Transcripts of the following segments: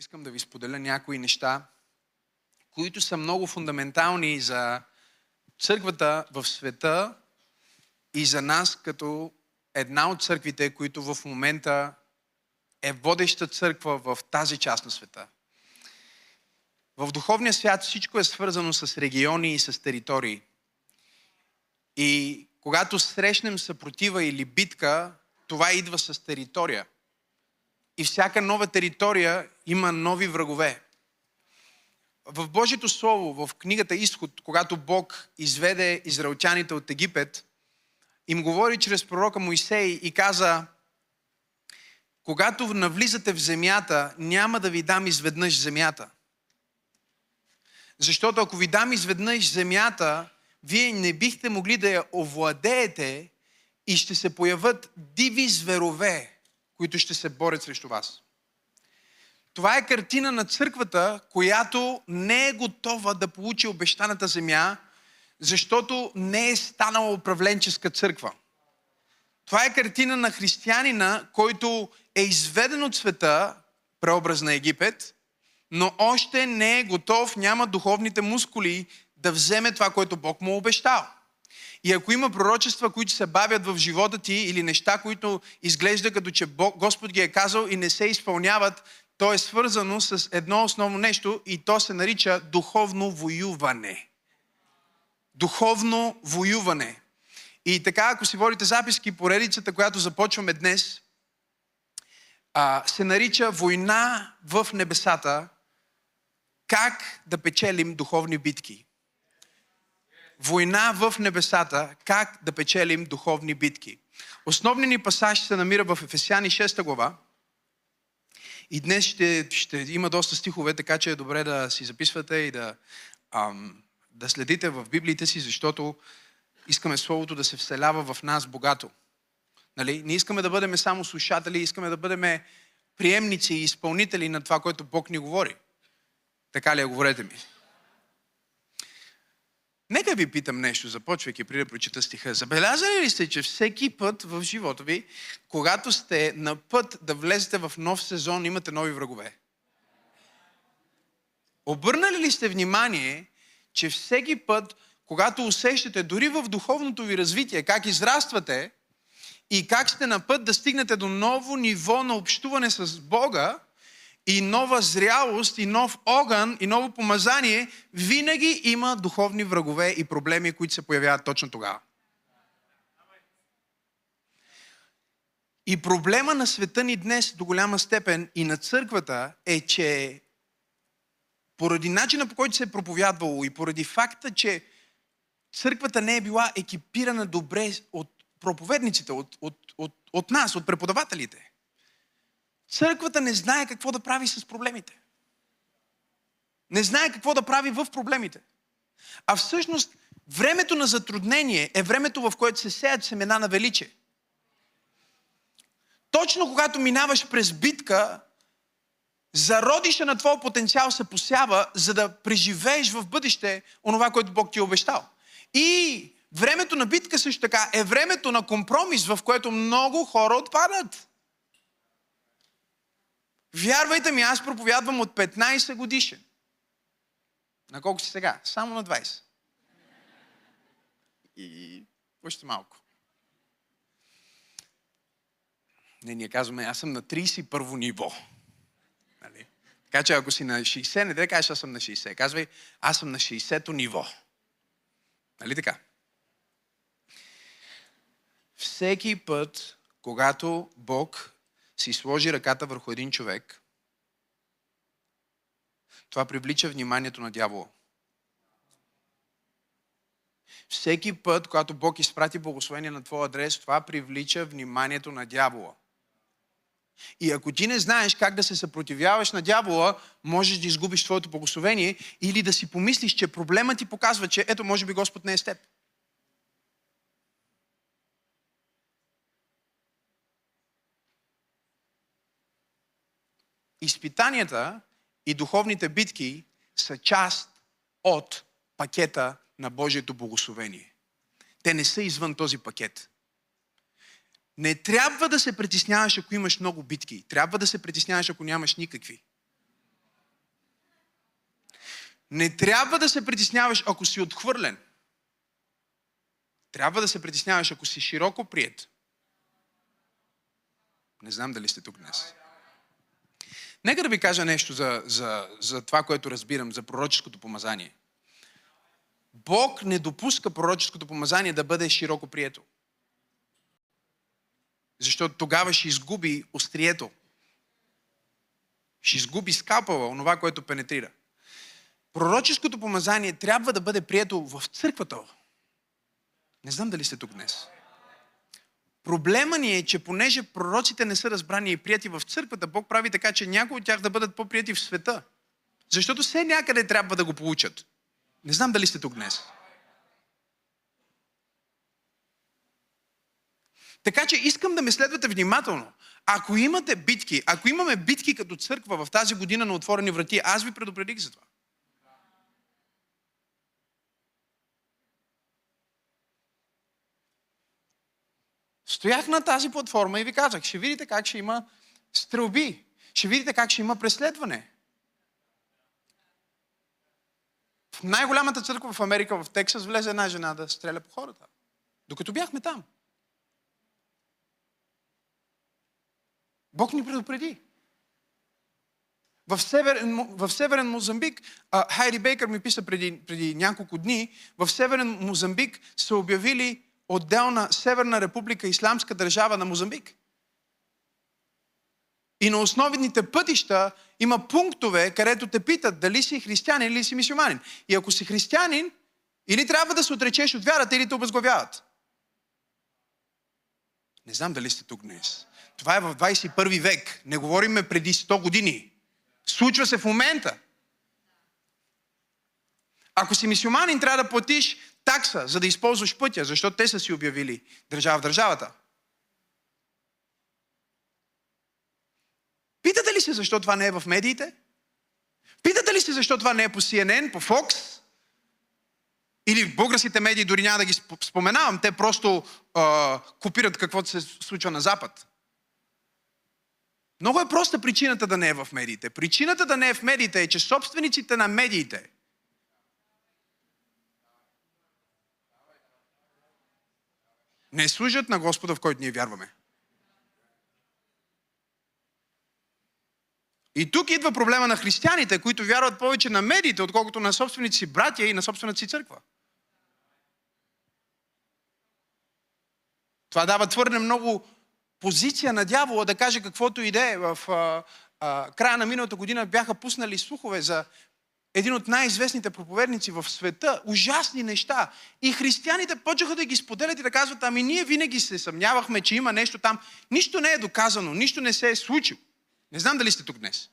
искам да ви споделя някои неща, които са много фундаментални за църквата в света и за нас като една от църквите, които в момента е водеща църква в тази част на света. В духовния свят всичко е свързано с региони и с територии. И когато срещнем съпротива или битка, това идва с територия. И всяка нова територия има нови врагове. В Божието Слово, в книгата Изход, когато Бог изведе израелтяните от Египет, им говори чрез пророка Моисей и каза, когато навлизате в земята, няма да ви дам изведнъж земята. Защото ако ви дам изведнъж земята, вие не бихте могли да я овладеете и ще се появят диви зверове, които ще се борят срещу вас. Това е картина на църквата, която не е готова да получи обещаната земя, защото не е станала управленческа църква. Това е картина на християнина, който е изведен от света, преобраз на Египет, но още не е готов, няма духовните мускули да вземе това, което Бог му е обещал. И ако има пророчества, които се бавят в живота ти или неща, които изглежда като че Бог, Господ ги е казал и не се изпълняват, то е свързано с едно основно нещо и то се нарича духовно воюване. Духовно воюване. И така, ако си водите записки, поредицата, която започваме днес, се нарича Война в небесата. Как да печелим духовни битки? Война в небесата. Как да печелим духовни битки? Основният ни пасаж се намира в Ефесяни 6 глава. И днес ще, ще има доста стихове, така че е добре да си записвате и да, ам, да следите в Библиите си, защото искаме Словото да се вселява в нас богато. Нали? Не искаме да бъдем само слушатели, искаме да бъдем приемници и изпълнители на това, което Бог ни говори. Така ли е, говорете ми? Нека ви питам нещо, започвайки при да прочита стиха. Забелязали ли сте, че всеки път в живота ви, когато сте на път да влезете в нов сезон, имате нови врагове? Обърнали ли сте внимание, че всеки път, когато усещате, дори в духовното ви развитие, как израствате и как сте на път да стигнете до ново ниво на общуване с Бога, и нова зрялост, и нов огън, и ново помазание, винаги има духовни врагове и проблеми, които се появяват точно тогава. И проблема на света ни днес до голяма степен и на църквата е, че поради начина по който се е проповядвало и поради факта, че църквата не е била екипирана добре от проповедниците, от, от, от, от нас, от преподавателите, Църквата не знае какво да прави с проблемите. Не знае какво да прави в проблемите. А всъщност времето на затруднение е времето, в което се сеят семена на величие. Точно когато минаваш през битка, зародиша на твоя потенциал се посява, за да преживееш в бъдеще онова, което Бог ти е обещал. И времето на битка също така е времето на компромис, в което много хора отпадат. Вярвайте ми, аз проповядвам от 15 годишен. На колко си сега? Само на 20. И още малко. Не, ние казваме, аз съм на 31 ниво. Нали? Така че ако си на 60, не да кажеш, аз съм на 60. Казвай, аз съм на 60-то ниво. Нали така? Всеки път, когато Бог си сложи ръката върху един човек, това привлича вниманието на дявола. Всеки път, когато Бог изпрати благословение на твоя адрес, това привлича вниманието на дявола. И ако ти не знаеш как да се съпротивяваш на дявола, можеш да изгубиш твоето благословение или да си помислиш, че проблемът ти показва, че ето, може би Господ не е с теб. Изпитанията и духовните битки са част от пакета на Божието благословение. Те не са извън този пакет. Не трябва да се притесняваш, ако имаш много битки. Трябва да се притесняваш, ако нямаш никакви. Не трябва да се притесняваш, ако си отхвърлен. Трябва да се притесняваш, ако си широко прият. Не знам дали сте тук днес. Нека да ви кажа нещо за, за, за това, което разбирам, за пророческото помазание. Бог не допуска пророческото помазание да бъде широко прието. Защото тогава ще изгуби острието. Ще изгуби скалпала, онова, което пенетрира. Пророческото помазание трябва да бъде прието в църквата. Не знам дали сте тук днес. Проблема ни е, че понеже пророците не са разбрани и прияти в църквата, Бог прави така, че някои от тях да бъдат по-прияти в света. Защото все някъде трябва да го получат. Не знам дали сте тук днес. Така че искам да ме следвате внимателно. Ако имате битки, ако имаме битки като църква в тази година на отворени врати, аз ви предупредих за това. Стоях на тази платформа и ви казах, ще видите как ще има стрелби, ще видите как ще има преследване. В най-голямата църква в Америка, в Тексас, влезе една жена да стреля по хората. Докато бяхме там. Бог ни предупреди. В северен, в северен Мозамбик, а, Хайри Бейкър ми писа преди, преди няколко дни, в северен Мозамбик са обявили отделна Северна република, Исламска държава на Мозамбик. И на основните пътища има пунктове, където те питат дали си християнин или си мисюманин. И ако си християнин, или трябва да се отречеш от вярата, или те обезглавяват. Не знам дали сте тук днес. Това е в 21 век. Не говориме преди 100 години. Случва се в момента. Ако си мисюманин, трябва да платиш такса, за да използваш пътя, защото те са си обявили държава в държавата. Питате ли се защо това не е в медиите? Питате ли се защо това не е по CNN, по Fox? Или в българските медии дори няма да ги споменавам, те просто а, копират каквото се случва на Запад. Много е проста причината да не е в медиите. Причината да не е в медиите е, че собствениците на медиите не служат на Господа, в който ние вярваме. И тук идва проблема на християните, които вярват повече на медиите, отколкото на собствените си братя и на собствената си църква. Това дава твърде много позиция на дявола да каже каквото и е. В а, а, края на миналата година бяха пуснали слухове за един от най-известните проповедници в света, ужасни неща. И християните почнаха да ги споделят и да казват, ами ние винаги се съмнявахме, че има нещо там. Нищо не е доказано, нищо не се е случило. Не знам дали сте тук днес.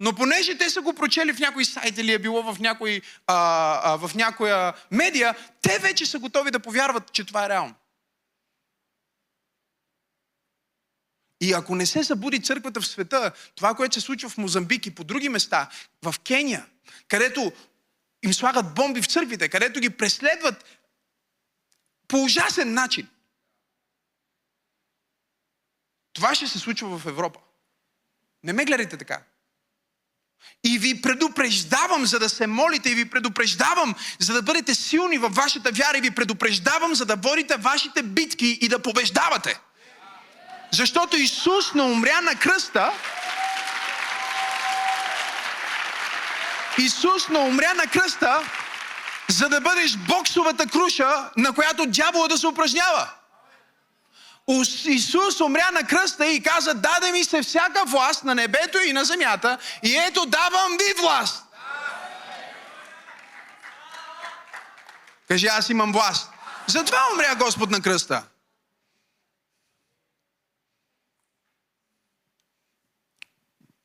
Но понеже те са го прочели в някой сайт или е било в, някой, а, а, в някоя медия, те вече са готови да повярват, че това е реално. И ако не се събуди църквата в света, това, което се случва в Мозамбик и по други места, в Кения, където им слагат бомби в църквите, където ги преследват по ужасен начин. Това ще се случва в Европа. Не ме гледайте така. И ви предупреждавам, за да се молите, и ви предупреждавам, за да бъдете силни във вашата вяра, и ви предупреждавам, за да водите вашите битки и да побеждавате. Защото Исус не умря на кръста. Исус не умря на кръста, за да бъдеш боксовата круша, на която дявола да се упражнява. Исус умря на кръста и каза, даде ми се всяка власт на небето и на земята и ето давам ви власт. Кажи, аз имам власт. Затова умря Господ на кръста.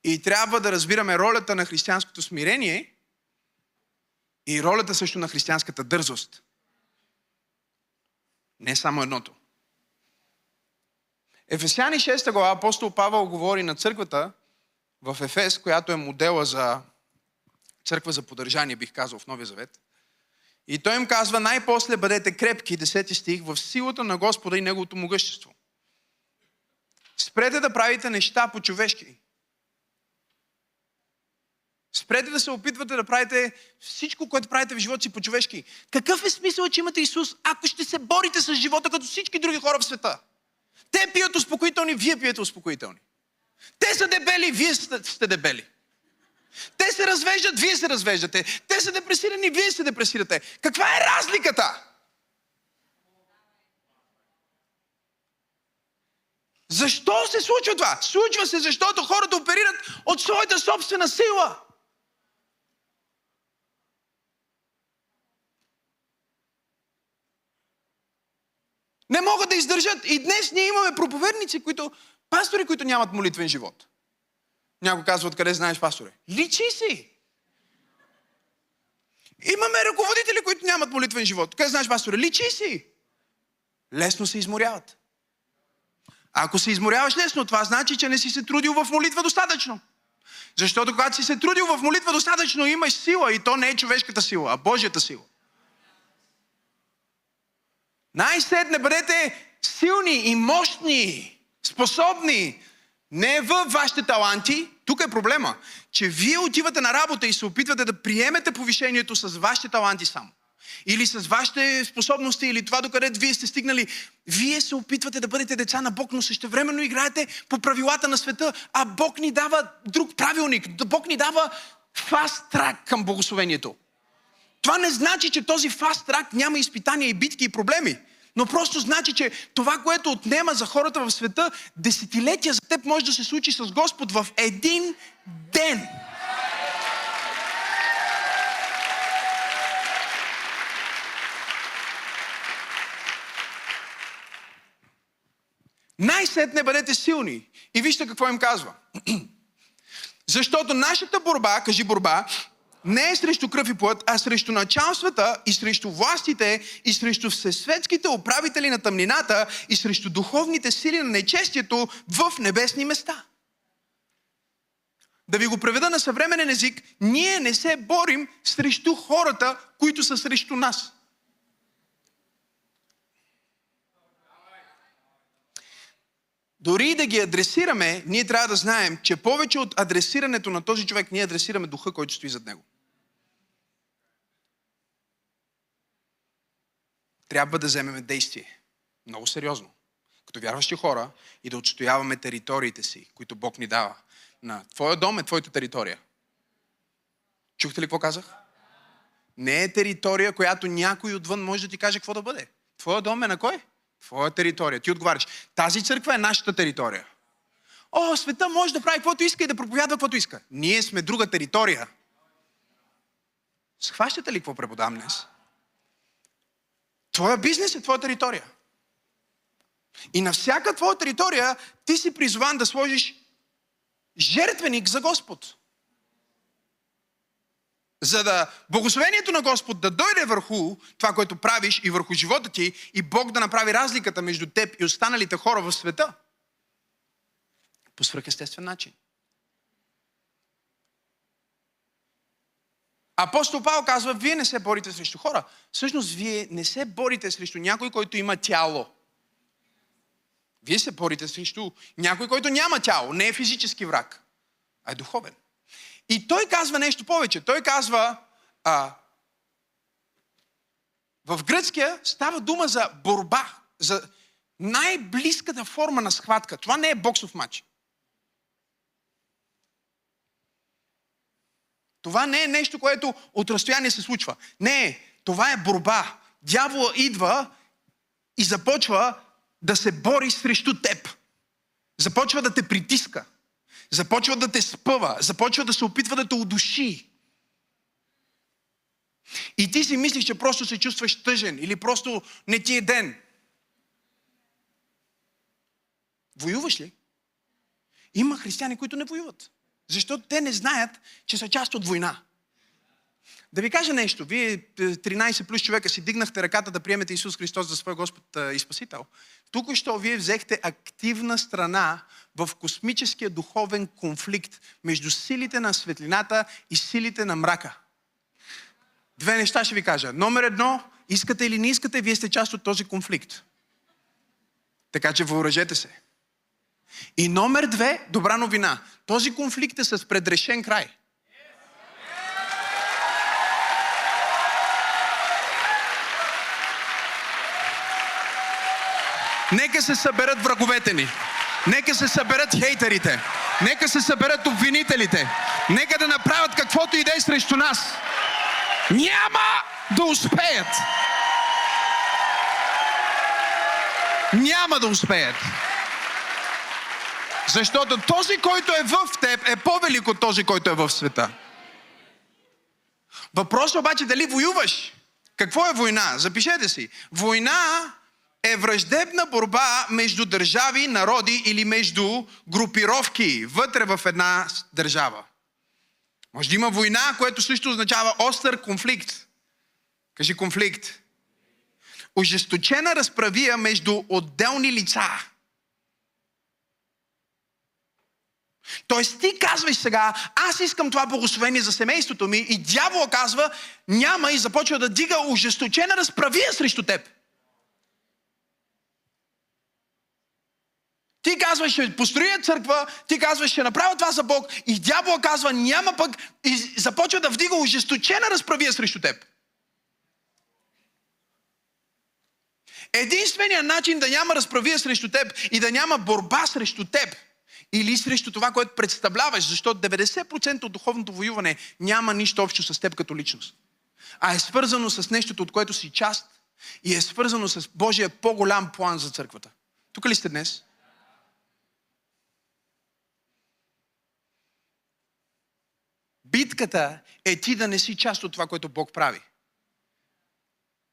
И трябва да разбираме ролята на християнското смирение и ролята също на християнската дързост. Не само едното. Ефесяни 6 глава апостол Павел говори на църквата в Ефес, която е модела за църква за поддържание, бих казал, в Новия Завет. И той им казва, най-после бъдете крепки, 10 стих, в силата на Господа и Неговото могъщество. Спрете да правите неща по-човешки. Спрете да се опитвате да правите всичко, което правите в живота си по-човешки. Какъв е смисъл, че имате Исус, ако ще се борите с живота като всички други хора в света? Те пият успокоителни, вие пиете успокоителни. Те са дебели, вие сте дебели. Те се развеждат, вие се развеждате. Те са депресирани, вие се депресирате. Каква е разликата? Защо се случва това? Случва се, защото хората оперират от своята собствена сила. Не могат да издържат. И днес ние имаме проповедници, които, пастори, които нямат молитвен живот. Някой казва, откъде знаеш, пасторе? Личи си! Имаме ръководители, които нямат молитвен живот. Къде знаеш, пасторе? Личи си! Лесно се изморяват. Ако се изморяваш лесно, това значи, че не си се трудил в молитва достатъчно. Защото когато си се трудил в молитва достатъчно, имаш сила и то не е човешката сила, а Божията сила. Най-сетне бъдете силни и мощни, способни. Не в вашите таланти. Тук е проблема, че вие отивате на работа и се опитвате да приемете повишението с вашите таланти само или с вашите способности, или това докъде вие сте стигнали. Вие се опитвате да бъдете деца на Бог, но същевременно играете по правилата на света, а Бог ни дава друг правилник. Бог ни дава фаст трак към благословението. Това не значи, че този фаст трак няма изпитания и битки и проблеми. Но просто значи, че това, което отнема за хората в света, десетилетия за теб може да се случи с Господ в един ден. Най-сетне бъдете силни. И вижте какво им казва. Защото нашата борба, кажи борба, не е срещу кръв и плът, а срещу началствата и срещу властите и срещу всесветските управители на тъмнината и срещу духовните сили на нечестието в небесни места. Да ви го преведа на съвременен език, ние не се борим срещу хората, които са срещу нас. Дори да ги адресираме, ние трябва да знаем, че повече от адресирането на този човек, ние адресираме духа, който стои зад него. Трябва да вземем действие. Много сериозно. Като вярващи хора и да отстояваме териториите си, които Бог ни дава. На твоя дом е твоята територия. Чухте ли какво казах? Не е територия, която някой отвън може да ти каже какво да бъде. Твоя дом е на кой? Твоя територия. Ти отговаряш. Тази църква е нашата територия. О, света може да прави каквото иска и да проповядва каквото иска. Ние сме друга територия. Схващате ли какво преподавам днес? Твоя бизнес е твоя територия. И на всяка твоя територия ти си призван да сложиш жертвеник за Господ за да благословението на Господ да дойде върху това, което правиш и върху живота ти и Бог да направи разликата между теб и останалите хора в света. По свръхестествен начин. Апостол Павел казва, вие не се борите срещу хора. Всъщност, вие не се борите срещу някой, който има тяло. Вие се борите срещу някой, който няма тяло. Не е физически враг, а е духовен. И той казва нещо повече. Той казва, а, в гръцкия става дума за борба, за най-близката форма на схватка. Това не е боксов матч. Това не е нещо, което от разстояние се случва. Не, това е борба. Дявола идва и започва да се бори срещу теб. Започва да те притиска започва да те спъва, започва да се опитва да те удуши. И ти си мислиш, че просто се чувстваш тъжен или просто не ти е ден. Воюваш ли? Има християни, които не воюват. Защото те не знаят, че са част от война. Да ви кажа нещо. Вие 13 е, плюс човека си дигнахте ръката да приемете Исус Христос за свой Господ и Спасител. Тук що вие взехте активна страна в космическия духовен конфликт между силите на светлината и силите на мрака. Две неща ще ви кажа. Номер едно, искате или не искате, вие сте част от този конфликт. Така че въоръжете се. И номер две, добра новина. Този конфликт е с предрешен край. Нека се съберат враговете ни. Нека се съберат хейтерите. Нека се съберат обвинителите. Нека да направят каквото и да е срещу нас. Няма да успеят. Няма да успеят. Защото този, който е в теб, е по-велик от този, който е в света. Въпросът обаче дали воюваш. Какво е война? Запишете си. Война е враждебна борба между държави, народи или между групировки вътре в една държава. Може да има война, което също означава остър конфликт. Кажи конфликт. Ожесточена разправия между отделни лица. Тоест ти казваш сега, аз искам това благословение за семейството ми и дявола казва, няма и започва да дига ожесточена разправия срещу теб. Ти казваш, ще построя църква, ти казваш, ще направя това за Бог и дявола казва, няма пък и започва да вдига ожесточена разправия срещу теб. Единственият начин да няма разправия срещу теб и да няма борба срещу теб или срещу това, което представляваш, защото 90% от духовното воюване няма нищо общо с теб като личност, а е свързано с нещото, от което си част и е свързано с Божия по-голям план за църквата. Тук ли сте днес? Битката е ти да не си част от това, което Бог прави.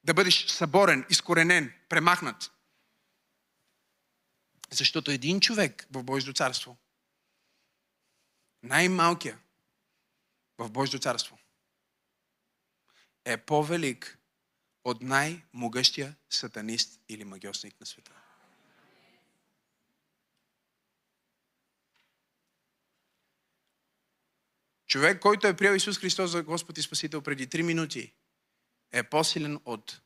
Да бъдеш съборен, изкоренен, премахнат. Защото един човек в Божието царство, най-малкия в Божието царство, е по-велик от най-могъщия сатанист или магиосник на света. Човек, който е приел Исус Христос за Господ и Спасител преди 3 минути, е по-силен от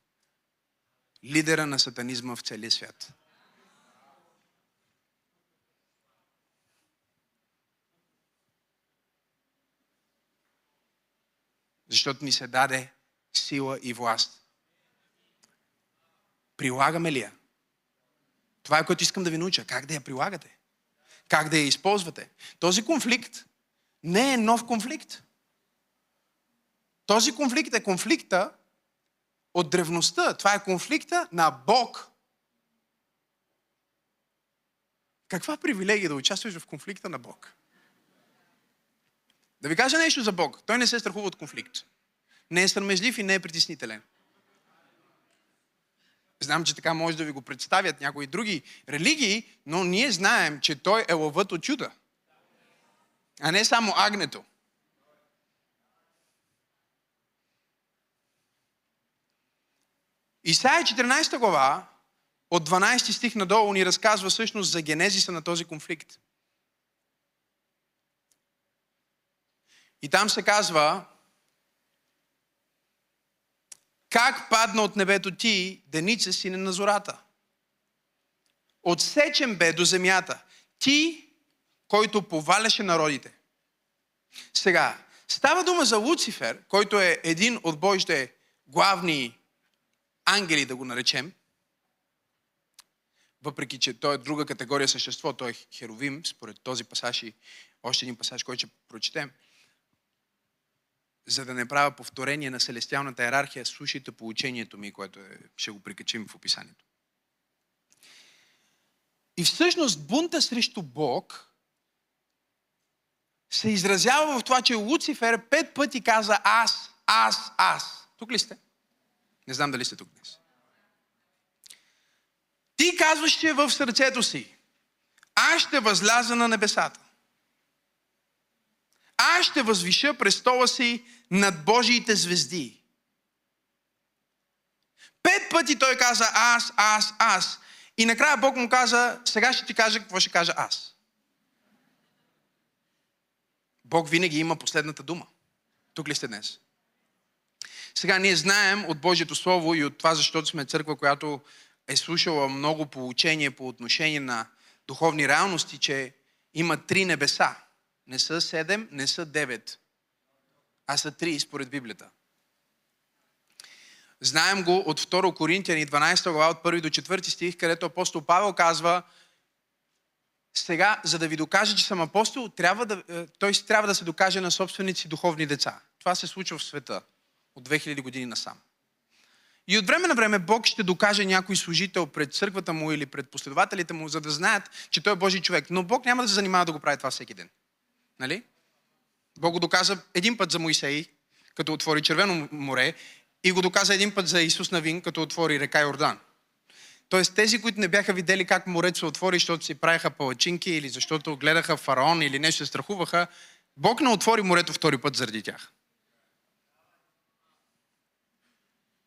лидера на сатанизма в целия свят. Защото ни се даде сила и власт. Прилагаме ли я? Това е което искам да ви науча. Как да я прилагате? Как да я използвате? Този конфликт не е нов конфликт. Този конфликт е конфликта от древността. Това е конфликта на Бог. Каква привилегия да участваш в конфликта на Бог? Да ви кажа нещо за Бог. Той не се страхува от конфликт. Не е срамежлив и не е притеснителен. Знам, че така може да ви го представят някои други религии, но ние знаем, че той е лъвът от чуда а не само агнето. Исаия 14 глава, от 12 стих надолу ни разказва всъщност за генезиса на този конфликт. И там се казва, как падна от небето ти, деница сине на зората. Отсечен бе до земята. Ти, който поваляше народите. Сега, става дума за Луцифер, който е един от Божите главни ангели, да го наречем, въпреки че той е друга категория същество, той е херовим, според този пасаж и още един пасаж, който ще прочетем. За да не правя повторение на селестиалната иерархия, слушайте по учението ми, което е, ще го прикачим в описанието. И всъщност бунта срещу Бог се изразява в това, че Луцифер пет пъти каза аз, аз, аз. Тук ли сте? Не знам дали сте тук днес. Ти казваш, че в сърцето си, аз ще възляза на небесата. Аз ще възвиша престола си над Божиите звезди. Пет пъти той каза аз, аз, аз. И накрая Бог му каза, сега ще ти кажа какво ще кажа аз. Бог винаги има последната дума. Тук ли сте днес? Сега ние знаем от Божието Слово и от това, защото сме църква, която е слушала много поучение по отношение на духовни реалности, че има три небеса. Не са седем, не са девет, а са три според Библията. Знаем го от 2 Коринтияни 12 глава от 1 до 4 стих, където апостол Павел казва, сега, за да ви докаже, че съм апостол, трябва да, е, той трябва да се докаже на собствените си духовни деца. Това се случва в света от 2000 години насам. И от време на време Бог ще докаже някой служител пред църквата му или пред последователите му, за да знаят, че той е Божий човек. Но Бог няма да се занимава да го прави това всеки ден. Нали? Бог го доказа един път за Моисей, като отвори Червено море, и го доказа един път за Исус Навин, като отвори река Йордан. Тоест тези, които не бяха видели как морето се отвори, защото си правиха палачинки или защото гледаха фараон или нещо се страхуваха, Бог не отвори морето втори път заради тях.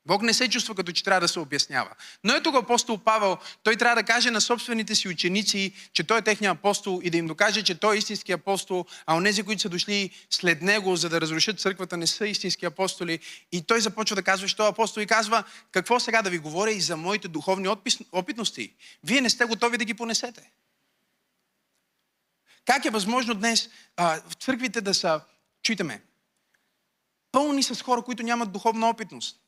Бог не се чувства като че трябва да се обяснява. Но ето го апостол Павел, той трябва да каже на собствените си ученици, че той е техния апостол и да им докаже, че той е истински апостол, а онези, които са дошли след него, за да разрушат църквата, не са истински апостоли. И той започва да казва, що е апостол и казва, какво сега да ви говоря и за моите духовни опитности. Вие не сте готови да ги понесете. Как е възможно днес а, в църквите да са, чуйте пълни с хора, които нямат духовна опитност?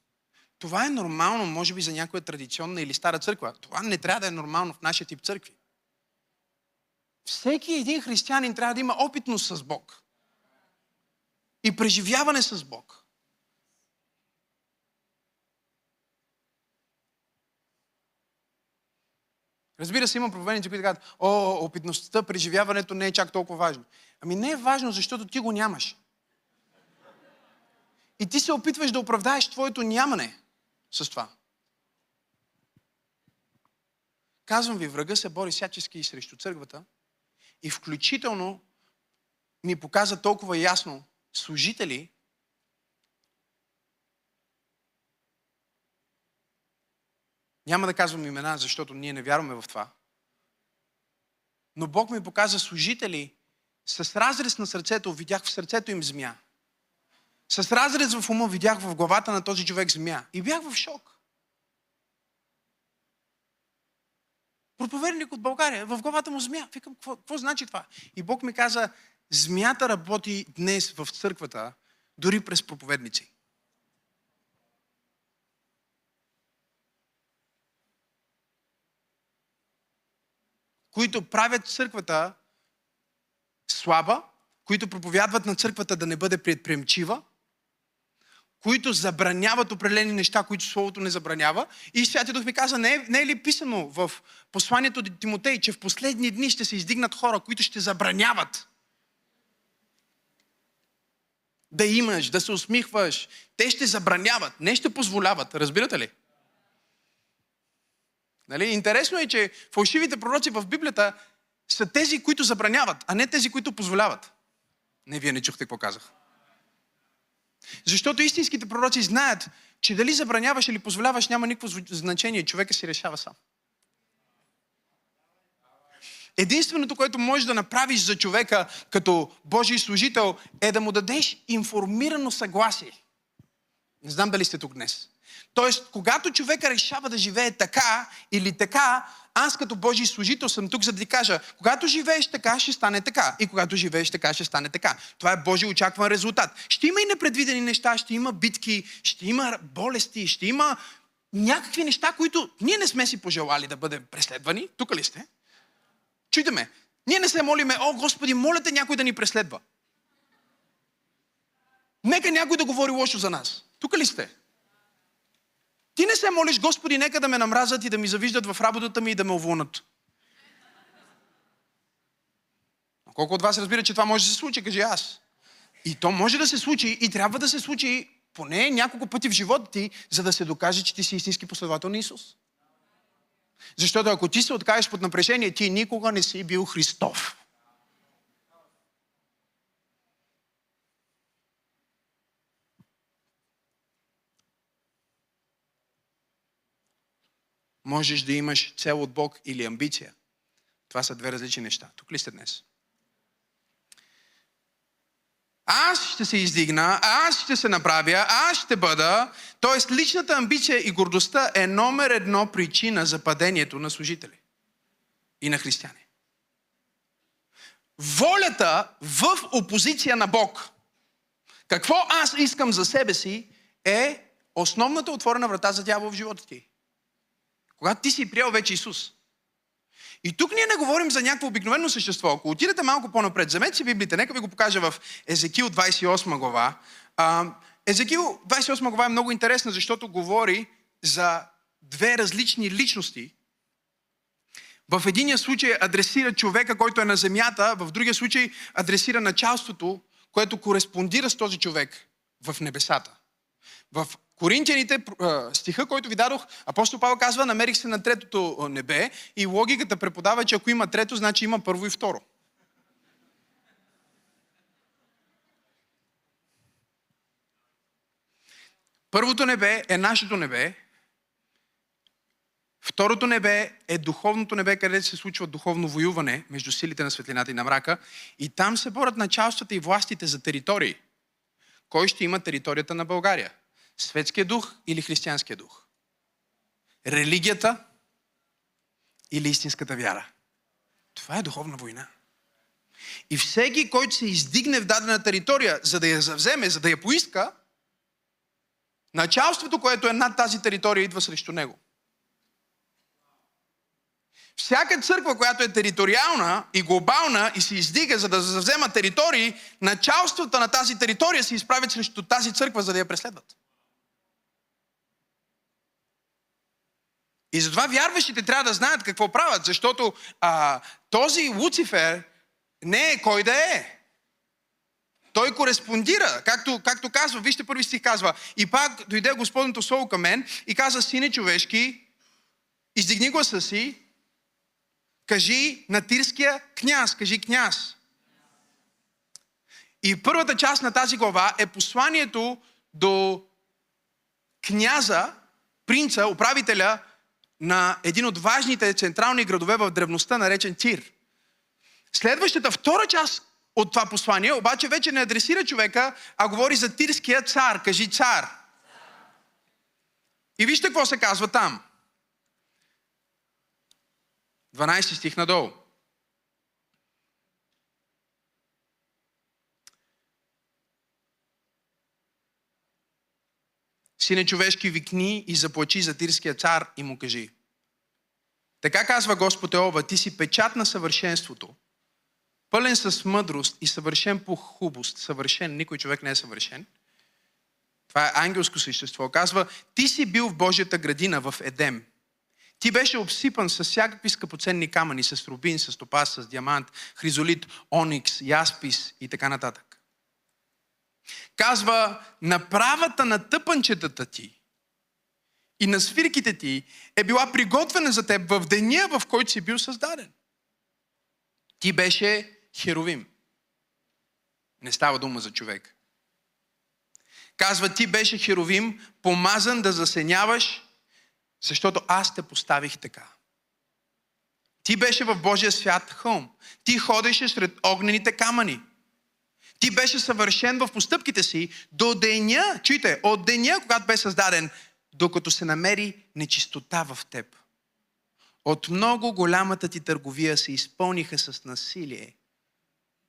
Това е нормално, може би, за някоя традиционна или стара църква. Това не трябва да е нормално в нашия тип църкви. Всеки един християнин трябва да има опитност с Бог. И преживяване с Бог. Разбира се, има проповедници, които казват, о, опитността, преживяването не е чак толкова важно. Ами не е важно, защото ти го нямаш. И ти се опитваш да оправдаеш твоето нямане с това. Казвам ви, врага се бори всячески и срещу църквата и включително ми показа толкова ясно служители, Няма да казвам имена, защото ние не вярваме в това. Но Бог ми показа служители с разрез на сърцето, видях в сърцето им змия. С разрез в ума видях в главата на този човек змия. И бях в шок. Проповедник от България, в главата му змия. Викам, какво, какво значи това? И Бог ми каза, змията работи днес в църквата, дори през проповедници. Които правят църквата слаба, които проповядват на църквата да не бъде предприемчива, които забраняват определени неща, които Словото не забранява. И Святия Дух ми каза, не е, не е ли писано в посланието от Тимотей, че в последни дни ще се издигнат хора, които ще забраняват да имаш, да се усмихваш. Те ще забраняват, не ще позволяват. Разбирате ли? Нали? Интересно е, че фалшивите пророци в Библията са тези, които забраняват, а не тези, които позволяват. Не, вие не чухте какво казах. Защото истинските пророци знаят, че дали забраняваш или позволяваш няма никакво значение. Човека си решава сам. Единственото, което можеш да направиш за човека като Божий служител, е да му дадеш информирано съгласие. Не знам дали сте тук днес. Тоест, когато човека решава да живее така или така, аз като Божий служител съм тук, за да ти кажа, когато живееш така, ще стане така. И когато живееш така, ще стане така. Това е Божий очакван резултат. Ще има и непредвидени неща, ще има битки, ще има болести, ще има някакви неща, които ние не сме си пожелали да бъдем преследвани. Тук ли сте? Чуйте ме. Ние не се молиме, о Господи, моля те някой да ни преследва. Нека някой да говори лошо за нас. Тук ли сте? Ти не се молиш, Господи, нека да ме намразят и да ми завиждат в работата ми и да ме уволнат. Колко от вас разбира, че това може да се случи, кажи аз. И то може да се случи и трябва да се случи поне няколко пъти в живота ти, за да се докаже, че ти си истински последовател на Исус. Защото ако ти се откажеш под напрежение, ти никога не си бил Христов. Можеш да имаш цел от Бог или амбиция. Това са две различни неща. Тук ли сте днес? Аз ще се издигна, аз ще се направя, аз ще бъда. Тоест, личната амбиция и гордостта е номер едно причина за падението на служители и на християни. Волята в опозиция на Бог. Какво аз искам за себе си е основната отворена врата за дявол в живота ти. Когато ти си приел вече Исус. И тук ние не говорим за някакво обикновено същество. Ако отидете малко по-напред, вземете си Библията, нека ви го покажа в Езекил 28 глава. Езекил 28 глава е много интересна, защото говори за две различни личности. В единия случай адресира човека, който е на земята, в другия случай адресира началството, което кореспондира с този човек в небесата. В Коринтияните, стиха, който ви дадох, апостол Павел казва, намерих се на третото небе и логиката преподава, че ако има трето, значи има първо и второ. Първото небе е нашето небе. Второто небе е духовното небе, където се случва духовно воюване между силите на светлината и на мрака. И там се борят началствата и властите за територии. Кой ще има територията на България? Светския дух или християнския дух? Религията или истинската вяра? Това е духовна война. И всеки, който се издигне в дадена територия, за да я завземе, за да я поиска, началството, което е над тази територия, идва срещу него. Всяка църква, която е териториална и глобална и се издига, за да завзема територии, началствата на тази територия се изправят срещу тази църква, за да я преследват. И затова вярващите трябва да знаят какво правят, защото а, този Луцифер не е кой да е. Той кореспондира, както, както казва, вижте първи стих казва, и пак дойде Господното Слово към мен и каза, сине човешки, издигни гласа си, кажи на тирския княз, кажи княз. И първата част на тази глава е посланието до княза, принца, управителя на един от важните централни градове в древността, наречен Тир. Следващата втора част от това послание обаче вече не адресира човека, а говори за тирския цар. Кажи цар. И вижте какво се казва там. 12 стих надолу. Сине човешки, викни и заплачи за тирския цар и му кажи. Така казва Господ Еова, ти си печат на съвършенството, пълен с мъдрост и съвършен по хубост. Съвършен, никой човек не е съвършен. Това е ангелско същество. Казва, ти си бил в Божията градина в Едем. Ти беше обсипан с всякакви скъпоценни камъни, с рубин, с топаз, с диамант, хризолит, оникс, яспис и така нататък. Казва, направата на тъпанчетата ти и на свирките ти е била приготвена за теб в деня, в който си бил създаден. Ти беше херовим. Не става дума за човек. Казва, ти беше херовим, помазан да засеняваш, защото аз те поставих така. Ти беше в Божия свят хълм. Ти ходеше сред огнените камъни. Ти беше съвършен в постъпките си до деня, чуйте, от деня, когато бе създаден, докато се намери нечистота в теб. От много голямата ти търговия се изпълниха с насилие.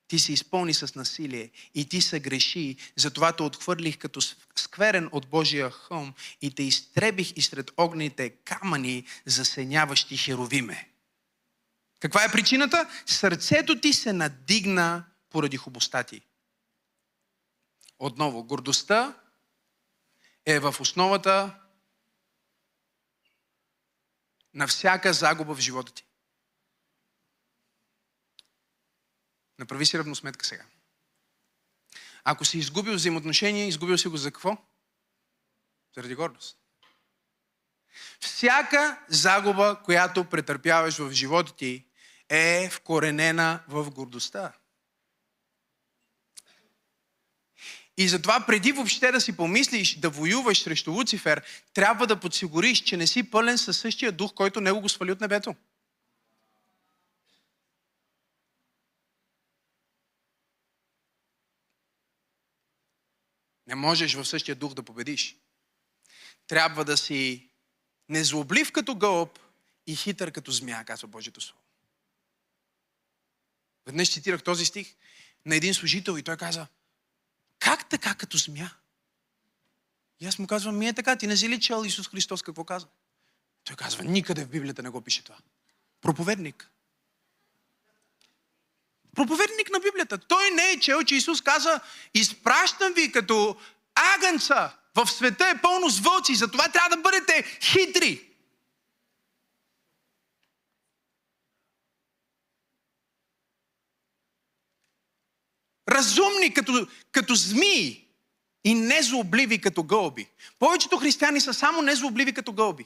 Ти се изпълни с насилие и ти се греши, затова те отхвърлих като скверен от Божия хълм и те изтребих и сред огнените камъни, засеняващи херовиме. Каква е причината? Сърцето ти се надигна поради хубостта ти. Отново, гордостта е в основата на всяка загуба в живота ти. Направи си равносметка сега. Ако си изгубил взаимоотношение, изгубил си го за какво? Заради гордост. Всяка загуба, която претърпяваш в живота ти, е вкоренена в гордостта. И затова преди въобще да си помислиш да воюваш срещу Луцифер, трябва да подсигуриш, че не си пълен със същия дух, който него го свали от небето. Не можеш в същия дух да победиш. Трябва да си незлоблив като гълъб и хитър като змия, казва Божието Слово. Веднъж цитирах този стих на един служител и той каза – как така като змия? И аз му казвам, ми е така, ти не си ли чел Исус Христос какво каза? Той казва, никъде в Библията не го пише това. Проповедник. Проповедник на Библията. Той не е чел, че Исус каза, изпращам ви като агънца. В света е пълно с вълци, затова трябва да бъдете хитри. Разумни като, като змии и незлобливи като гълби. Повечето християни са само незлобливи като гълби.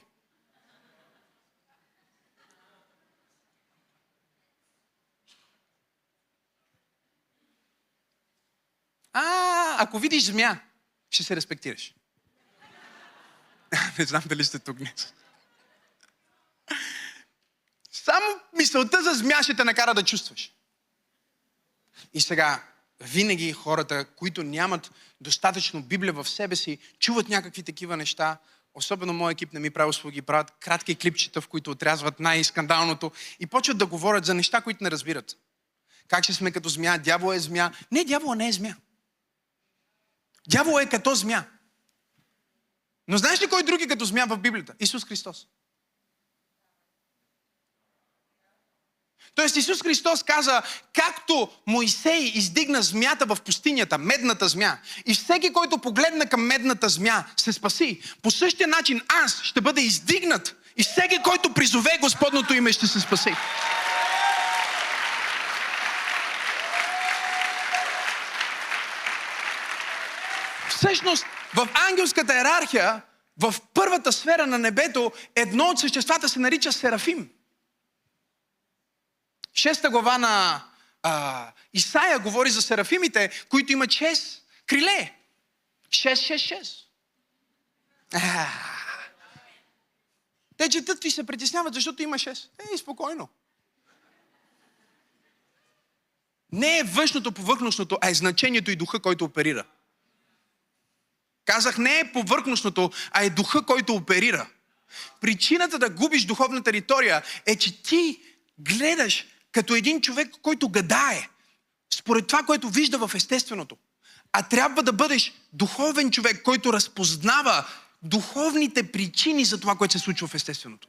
А, ако видиш змия, ще се респектираш. Не знам дали сте тук днес. Само мисълта за змия ще те накара да чувстваш. И сега, винаги хората, които нямат достатъчно Библия в себе си, чуват някакви такива неща. Особено моят екип не ми прави услуги, правят кратки клипчета, в които отрязват най-скандалното и почват да говорят за неща, които не разбират. Как ще сме като змия? Дявол е змия. Не, дявол не е змия. Дявол е като змия. Но знаеш ли кой други като змия в Библията? Исус Христос. Тоест Исус Христос каза, както Моисей издигна змията в пустинята, медната змия, и всеки, който погледна към медната змия, се спаси. По същия начин аз ще бъда издигнат и всеки, който призове Господното име, ще се спаси. Всъщност, в ангелската иерархия, в първата сфера на небето, едно от съществата се нарича Серафим. Шеста глава на а, Исаия говори за серафимите, които имат 6 криле. 6-6-6. Те четат и се притесняват, защото има 6. Ей, спокойно. Не е външното повърхностното, а е значението и духа, който оперира. Казах, не е повърхностното, а е духа, който оперира. Причината да губиш духовна територия е, че ти гледаш като един човек, който гадае, според това, което вижда в естественото. А трябва да бъдеш духовен човек, който разпознава духовните причини за това, което се случва в естественото.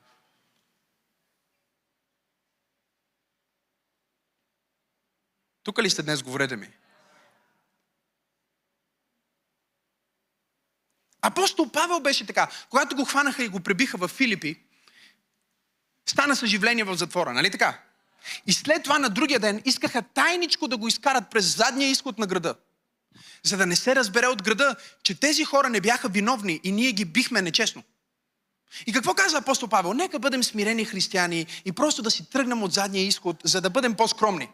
Тук ли сте днес, говорете ми? Апостол Павел беше така. Когато го хванаха и го пребиха в Филипи, стана съживление в затвора, нали така? И след това на другия ден искаха тайничко да го изкарат през задния изход на града. За да не се разбере от града, че тези хора не бяха виновни и ние ги бихме нечестно. И какво каза апостол Павел? Нека бъдем смирени християни и просто да си тръгнем от задния изход, за да бъдем по-скромни.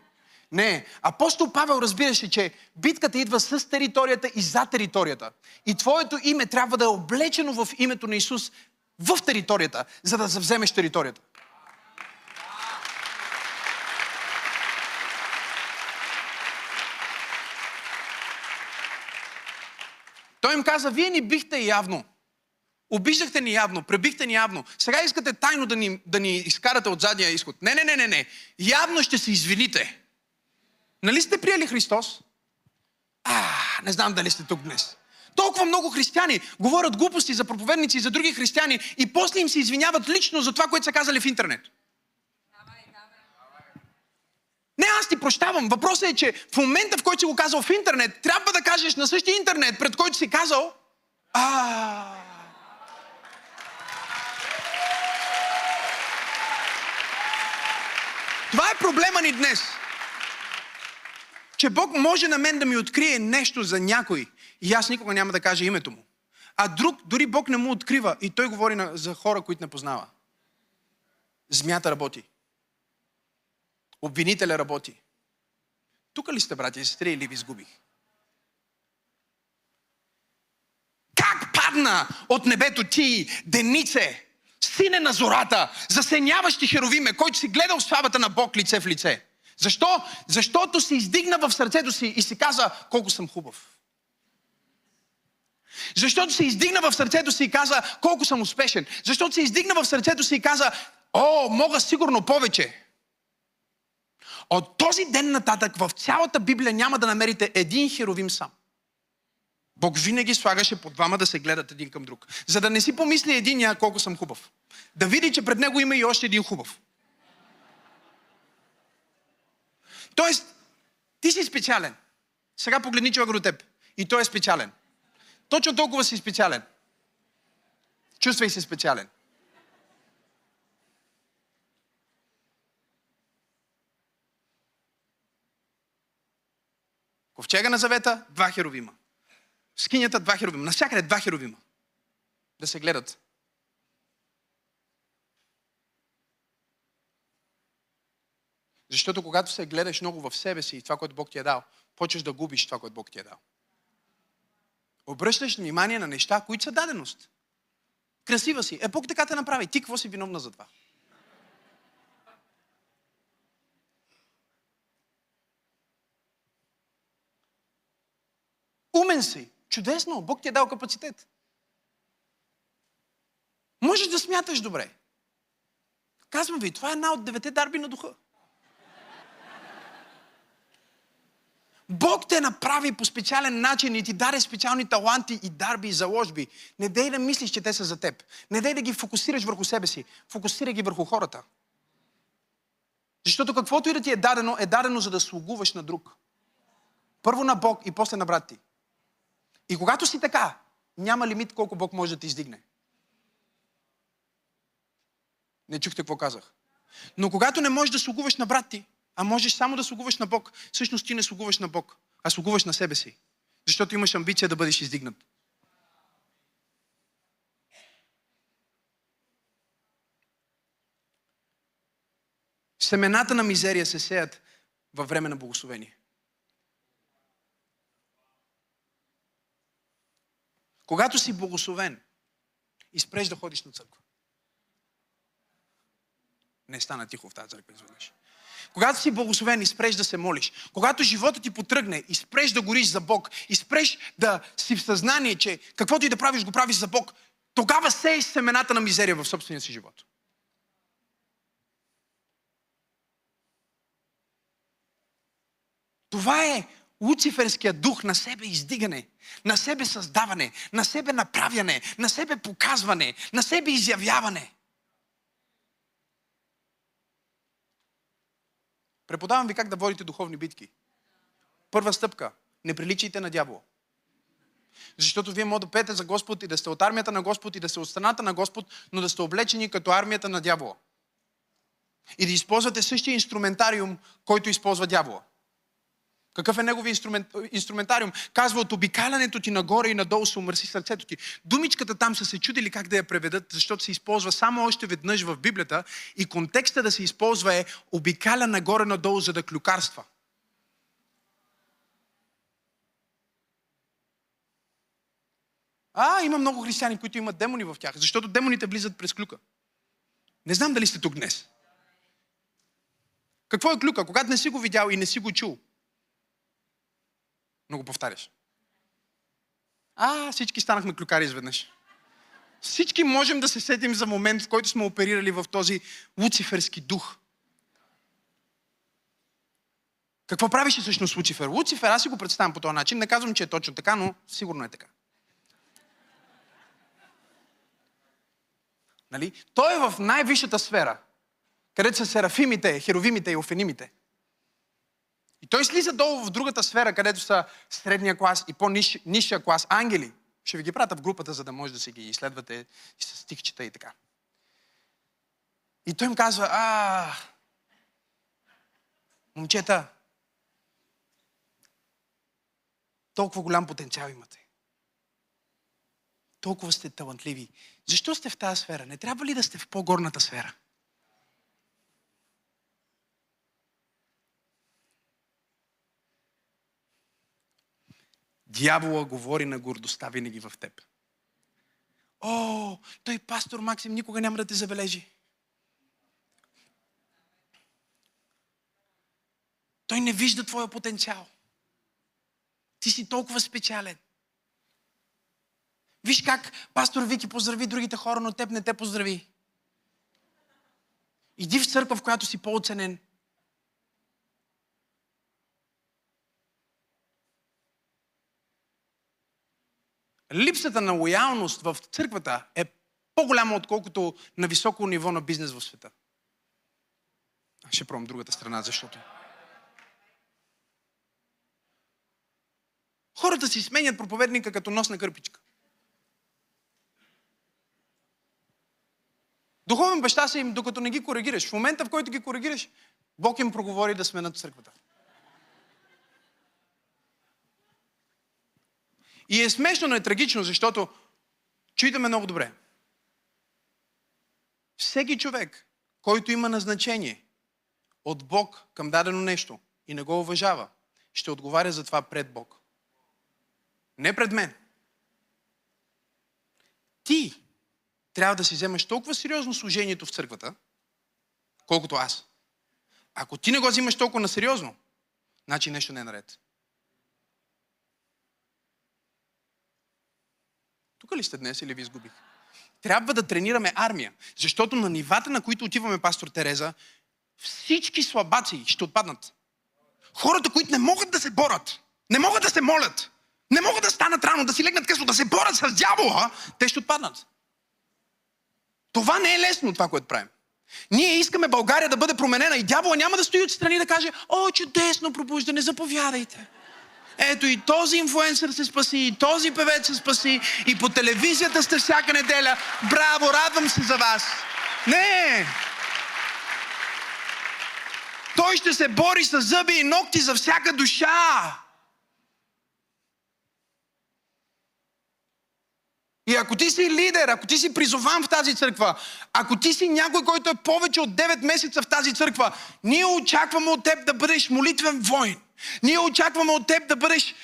Не, апостол Павел разбираше, че битката идва с територията и за територията. И твоето име трябва да е облечено в името на Исус в територията, за да завземеш територията. Той им каза, вие ни бихте явно. Обиждахте ни явно, пребихте ни явно. Сега искате тайно да ни, да ни изкарате от задния изход. Не, не, не, не, не. Явно ще се извините. Нали сте приели Христос? А, не знам дали сте тук днес. Толкова много християни говорят глупости за проповедници и за други християни и после им се извиняват лично за това, което са казали в интернет. Не, аз ти прощавам. Въпросът е, че в момента, в който си го казал в интернет, трябва да кажеш на същия интернет, пред който си казал, а. Това е проблема ни днес. Че Бог може на мен да ми открие нещо за някой и аз никога няма да кажа името му. А друг, дори Бог не му открива и той говори на, за хора, които не познава. Змята работи. Обвинителя работи. Тук ли сте, братя и сестри, или ви изгубих? Как падна от небето ти, денице, сине на зората, засеняващи херовиме, който си гледал славата на Бог лице в лице? Защо? Защото се издигна в сърцето си и си каза, колко съм хубав. Защото се издигна в сърцето си и каза, колко съм успешен. Защото се издигна в сърцето си и каза, о, мога сигурно повече. От този ден нататък в цялата Библия няма да намерите един херовим сам. Бог винаги слагаше по двама да се гледат един към друг. За да не си помисли единия колко съм хубав. Да види, че пред него има и още един хубав. Тоест, ти си специален. Сега погледни човек до теб. И той е специален. Точно толкова си специален. Чувствай се специален. Ковчега на завета, два херовима. Скинята, два херовима. Навсякъде два херовима. Да се гледат. Защото когато се гледаш много в себе си и това, което Бог ти е дал, почваш да губиш това, което Бог ти е дал. Обръщаш внимание на неща, които са даденост. Красива си. Е, Бог така те направи. Ти какво си виновна за това? Умен си. Чудесно. Бог ти е дал капацитет. Можеш да смяташ добре. Казвам ви, това е една от девете дарби на духа. Бог те направи по специален начин и ти даде специални таланти и дарби и заложби. Не дей да мислиш, че те са за теб. Не дей да ги фокусираш върху себе си. Фокусирай ги върху хората. Защото каквото и да ти е дадено, е дадено за да слугуваш на друг. Първо на Бог и после на брат ти. И когато си така, няма лимит колко Бог може да ти издигне. Не чухте какво казах. Но когато не можеш да слугуваш на брат ти, а можеш само да слугуваш на Бог, всъщност ти не слугуваш на Бог, а слугуваш на себе си. Защото имаш амбиция да бъдеш издигнат. Семената на мизерия се сеят във време на благословение. Когато си благословен и спреш да ходиш на църква. Не стана тихо в тази църква изведнъж. Когато си благословен и спреш да се молиш, когато живота ти потръгне и спреш да гориш за Бог, и спреш да си в съзнание, че каквото и да правиш, го правиш за Бог, тогава сееш семената на мизерия в собствения си живот. Това е Луциферския дух на себе издигане, на себе създаване, на себе направяне, на себе показване, на себе изявяване. Преподавам ви как да водите духовни битки. Първа стъпка. Не приличайте на дявола. Защото вие може да пеете за Господ и да сте от армията на Господ и да сте от страната на Господ, но да сте облечени като армията на дявола. И да използвате същия инструментариум, който използва дявола. Какъв е негови инструмент, инструментариум? Казва, от обикалянето ти нагоре и надолу се умърси сърцето ти. Думичката там са се чудили как да я преведат, защото се използва само още веднъж в Библията и контекста да се използва е обикаля нагоре-надолу, за да клюкарства. А, има много християни, които имат демони в тях, защото демоните влизат през клюка. Не знам дали сте тук днес. Какво е клюка? Когато не си го видял и не си го чул, но го повтаряш. А, всички станахме клюкари изведнъж. Всички можем да се сетим за момент, в който сме оперирали в този луциферски дух. Какво правише всъщност Луцифер? Луцифер, аз си го представям по този начин. Не казвам, че е точно така, но сигурно е така. Нали? Той е в най-висшата сфера, където са серафимите, херовимите и офенимите. Той слиза долу в другата сфера, където са средния клас и по-низшия клас ангели. Ще ви ги прата в групата, за да може да си ги изследвате и с стихчета и така. И той им казва, а, момчета, толкова голям потенциал имате. Толкова сте талантливи. Защо сте в тази сфера? Не трябва ли да сте в по-горната сфера? Дявола говори на гордостта винаги в теб. О, той пастор Максим никога няма да те забележи. Той не вижда твоя потенциал. Ти си толкова специален. Виж как пастор Вики поздрави другите хора, но теб не те поздрави. Иди в църква, в която си по-оценен. Липсата на лоялност в църквата е по-голяма, отколкото на високо ниво на бизнес в света. Аз ще пробвам другата страна, защото. Хората си сменят проповедника като носна кърпичка. Духовен баща са им, докато не ги коригираш. В момента, в който ги коригираш, Бог им проговори да сменят църквата. И е смешно, но е трагично, защото чуйте ме много добре. Всеки човек, който има назначение от Бог към дадено нещо и не го уважава, ще отговаря за това пред Бог. Не пред мен. Ти трябва да си вземеш толкова сериозно служението в църквата, колкото аз. Ако ти не го взимаш толкова на сериозно, значи нещо не е наред. Тук ли сте днес или ви изгубих? Трябва да тренираме армия, защото на нивата, на които отиваме, пастор Тереза, всички слабаци ще отпаднат. Хората, които не могат да се борят, не могат да се молят, не могат да станат рано, да си легнат късно, да се борят с дявола, те ще отпаднат. Това не е лесно, това, което правим. Ние искаме България да бъде променена и дявола няма да стои отстрани да каже, о, чудесно пробуждане, заповядайте. Ето и този инфуенсър се спаси, и този певец се спаси, и по телевизията сте всяка неделя. Браво, радвам се за вас. Не! Той ще се бори с зъби и ногти за всяка душа. И ако ти си лидер, ако ти си призован в тази църква, ако ти си някой, който е повече от 9 месеца в тази църква, ние очакваме от теб да бъдеш молитвен воин. Ние очакваме от теб да бъдеш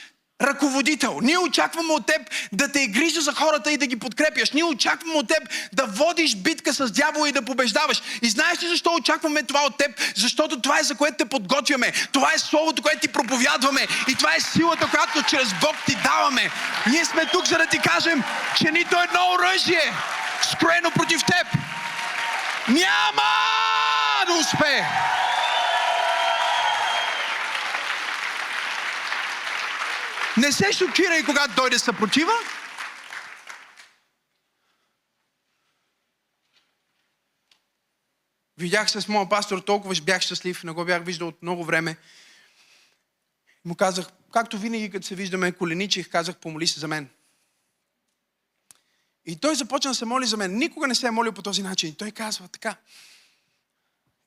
ръководител. Ние очакваме от теб да те грижа за хората и да ги подкрепяш. Ние очакваме от теб да водиш битка с дявола и да побеждаваш. И знаеш ли защо очакваме това от теб? Защото това е за което те подготвяме. Това е словото, което ти проповядваме. И това е силата, която чрез Бог ти даваме. Ние сме тук, за да ти кажем, че нито едно оръжие, скроено против теб, няма да успее. Не се шокирай, когато дойде съпротива. Видях се с моя пастор, толкова бях щастлив, не го бях виждал от много време. Му казах, както винаги, като се виждаме, коленичих, казах, помоли се за мен. И той започна да се моли за мен. Никога не се е молил по този начин. Той казва така.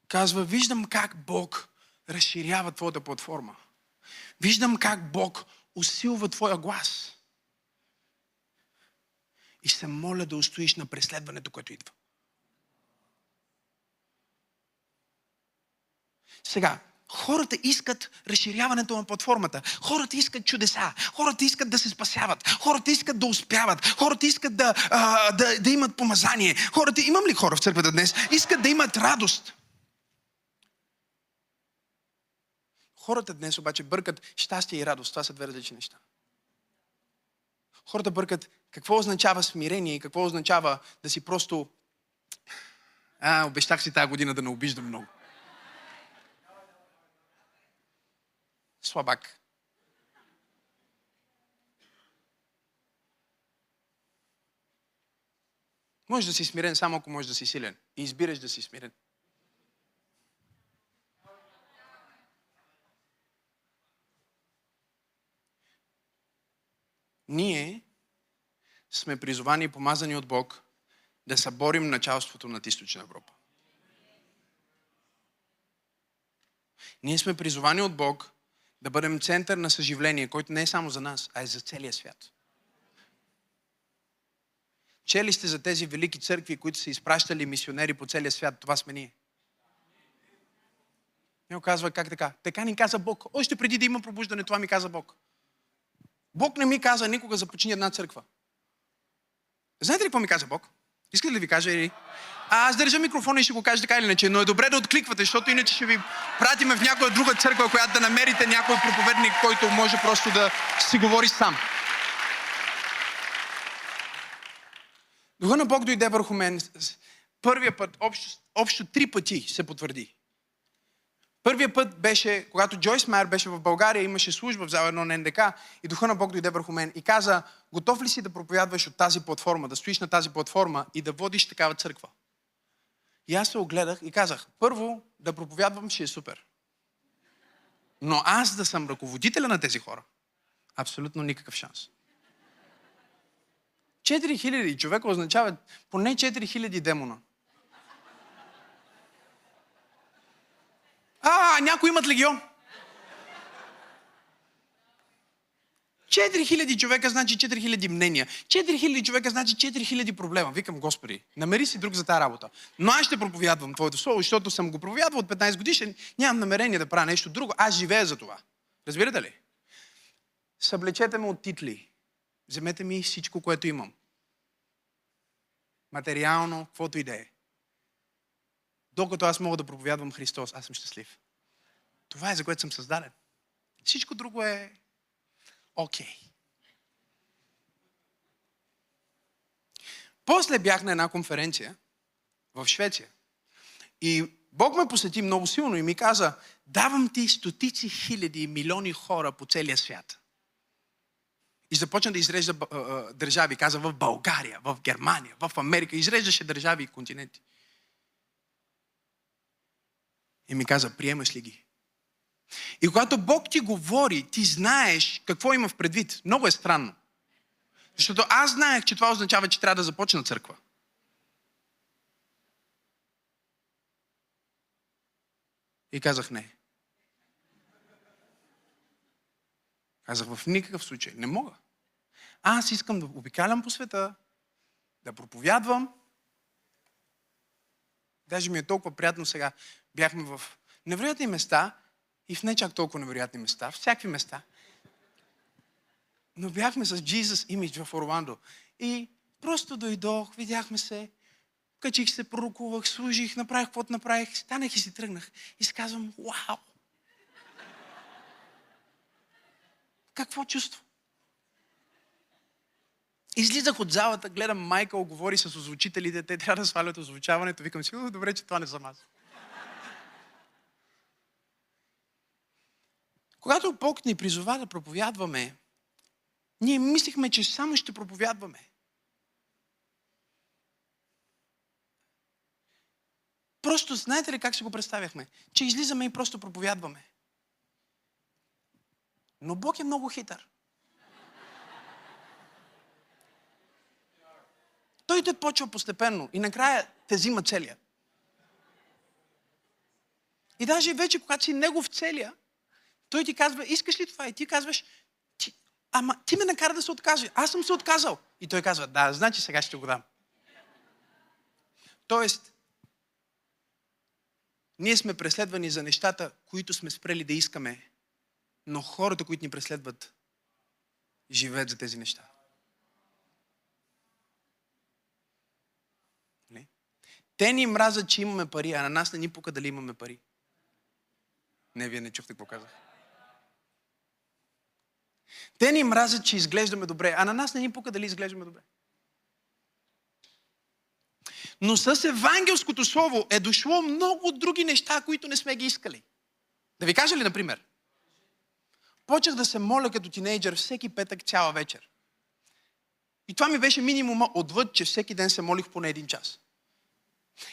Казва, виждам как Бог разширява твоята платформа. Виждам как Бог усилва твоя глас. И се моля да устоиш на преследването, което идва. Сега, хората искат разширяването на платформата. Хората искат чудеса. Хората искат да се спасяват. Хората искат да успяват. Хората искат да, а, да, да имат помазание. Хората, имам ли хора в църквата днес? Искат да имат радост. Хората днес обаче бъркат щастие и радост. Това са две различни неща. Хората бъркат какво означава смирение и какво означава да си просто а, обещах си тази година да не обиждам много. Слабак. Можеш да си смирен само ако можеш да си силен. И избираш да си смирен. Ние сме призовани и помазани от Бог да съборим началството над източна Европа. Ние сме призовани от Бог да бъдем център на съживление, който не е само за нас, а е за целия свят. Чели сте за тези велики църкви, които са изпращали мисионери по целия свят. Това сме ние. Не казва как така. Така ни каза Бог. Още преди да има пробуждане, това ми каза Бог. Бог не ми каза никога започни една църква. Знаете ли какво ми каза Бог? Искате ли да ви кажа или? А, аз държа микрофона и ще го кажа така или иначе, но е добре да откликвате, защото иначе ще ви пратиме в някоя друга църква, която да намерите някой проповедник, който може просто да си говори сам. Духа на Бог дойде върху мен. Първия път, общо, общо три пъти се потвърди. Първият път беше, когато Джойс Майер беше в България, имаше служба в зала едно на НДК и Духа на Бог дойде върху мен и каза, готов ли си да проповядваш от тази платформа, да стоиш на тази платформа и да водиш такава църква? И аз се огледах и казах, първо, да проповядвам ще е супер. Но аз да съм ръководителя на тези хора, абсолютно никакъв шанс. 4000 човека означава поне 4000 демона. А, някои имат легион. 4000 човека значи 4000 мнения. 4000 човека значи 4000 проблема. Викам, Господи, намери си друг за тази работа. Но аз ще проповядвам Твоето Слово, защото съм го проповядвал от 15 годишен. Нямам намерение да правя нещо друго. Аз живея за това. Разбирате ли? Съблечете ме от титли. Вземете ми всичко, което имам. Материално, каквото и да е. Докато аз мога да проповядвам Христос, аз съм щастлив. Това е за което съм създаден. Всичко друго е окей. Okay. После бях на една конференция в Швеция. И Бог ме посети много силно и ми каза, давам ти стотици хиляди и милиони хора по целия свят. И започна да изрежда държави. Каза в България, в Германия, в Америка. Изреждаше държави и континенти. И ми каза, приемаш ли ги? И когато Бог ти говори, ти знаеш какво има в предвид. Много е странно. Защото аз знаех, че това означава, че трябва да започна църква. И казах не. Казах в никакъв случай. Не мога. Аз искам да обикалям по света, да проповядвам. Даже ми е толкова приятно сега. Бяхме в невероятни места и в не чак толкова невероятни места, всякакви места. Но бяхме с Jesus Image в Орландо. И просто дойдох, видяхме се, качих се, пророкувах, служих, направих каквото направих, станах и си тръгнах. И си казвам, вау! Какво чувство? Излизах от залата, гледам Майкъл, говори с озвучителите, те трябва да свалят озвучаването. Викам си, добре, че това не съм аз. Когато Бог ни призова да проповядваме, ние мислихме, че само ще проповядваме. Просто знаете ли как се го представяхме? Че излизаме и просто проповядваме. Но Бог е много хитър. Той те почва постепенно и накрая те взима целия. И даже вече, когато си негов целия, той ти казва, искаш ли това? И ти казваш, ти, ама ти ме накара да се откаже. Аз съм се отказал. И той казва, да, значи сега ще го дам. Тоест, ние сме преследвани за нещата, които сме спрели да искаме, но хората, които ни преследват, живеят за тези неща. Не? Те ни мразят, че имаме пари, а на нас не ни пука дали имаме пари. Не, вие не чухте какво казах. Те ни мразят, че изглеждаме добре, а на нас не ни пука дали изглеждаме добре. Но с евангелското слово е дошло много други неща, които не сме ги искали. Да ви кажа ли, например? Почнах да се моля като тинейджър всеки петък цяла вечер. И това ми беше минимума отвъд, че всеки ден се молих поне един час.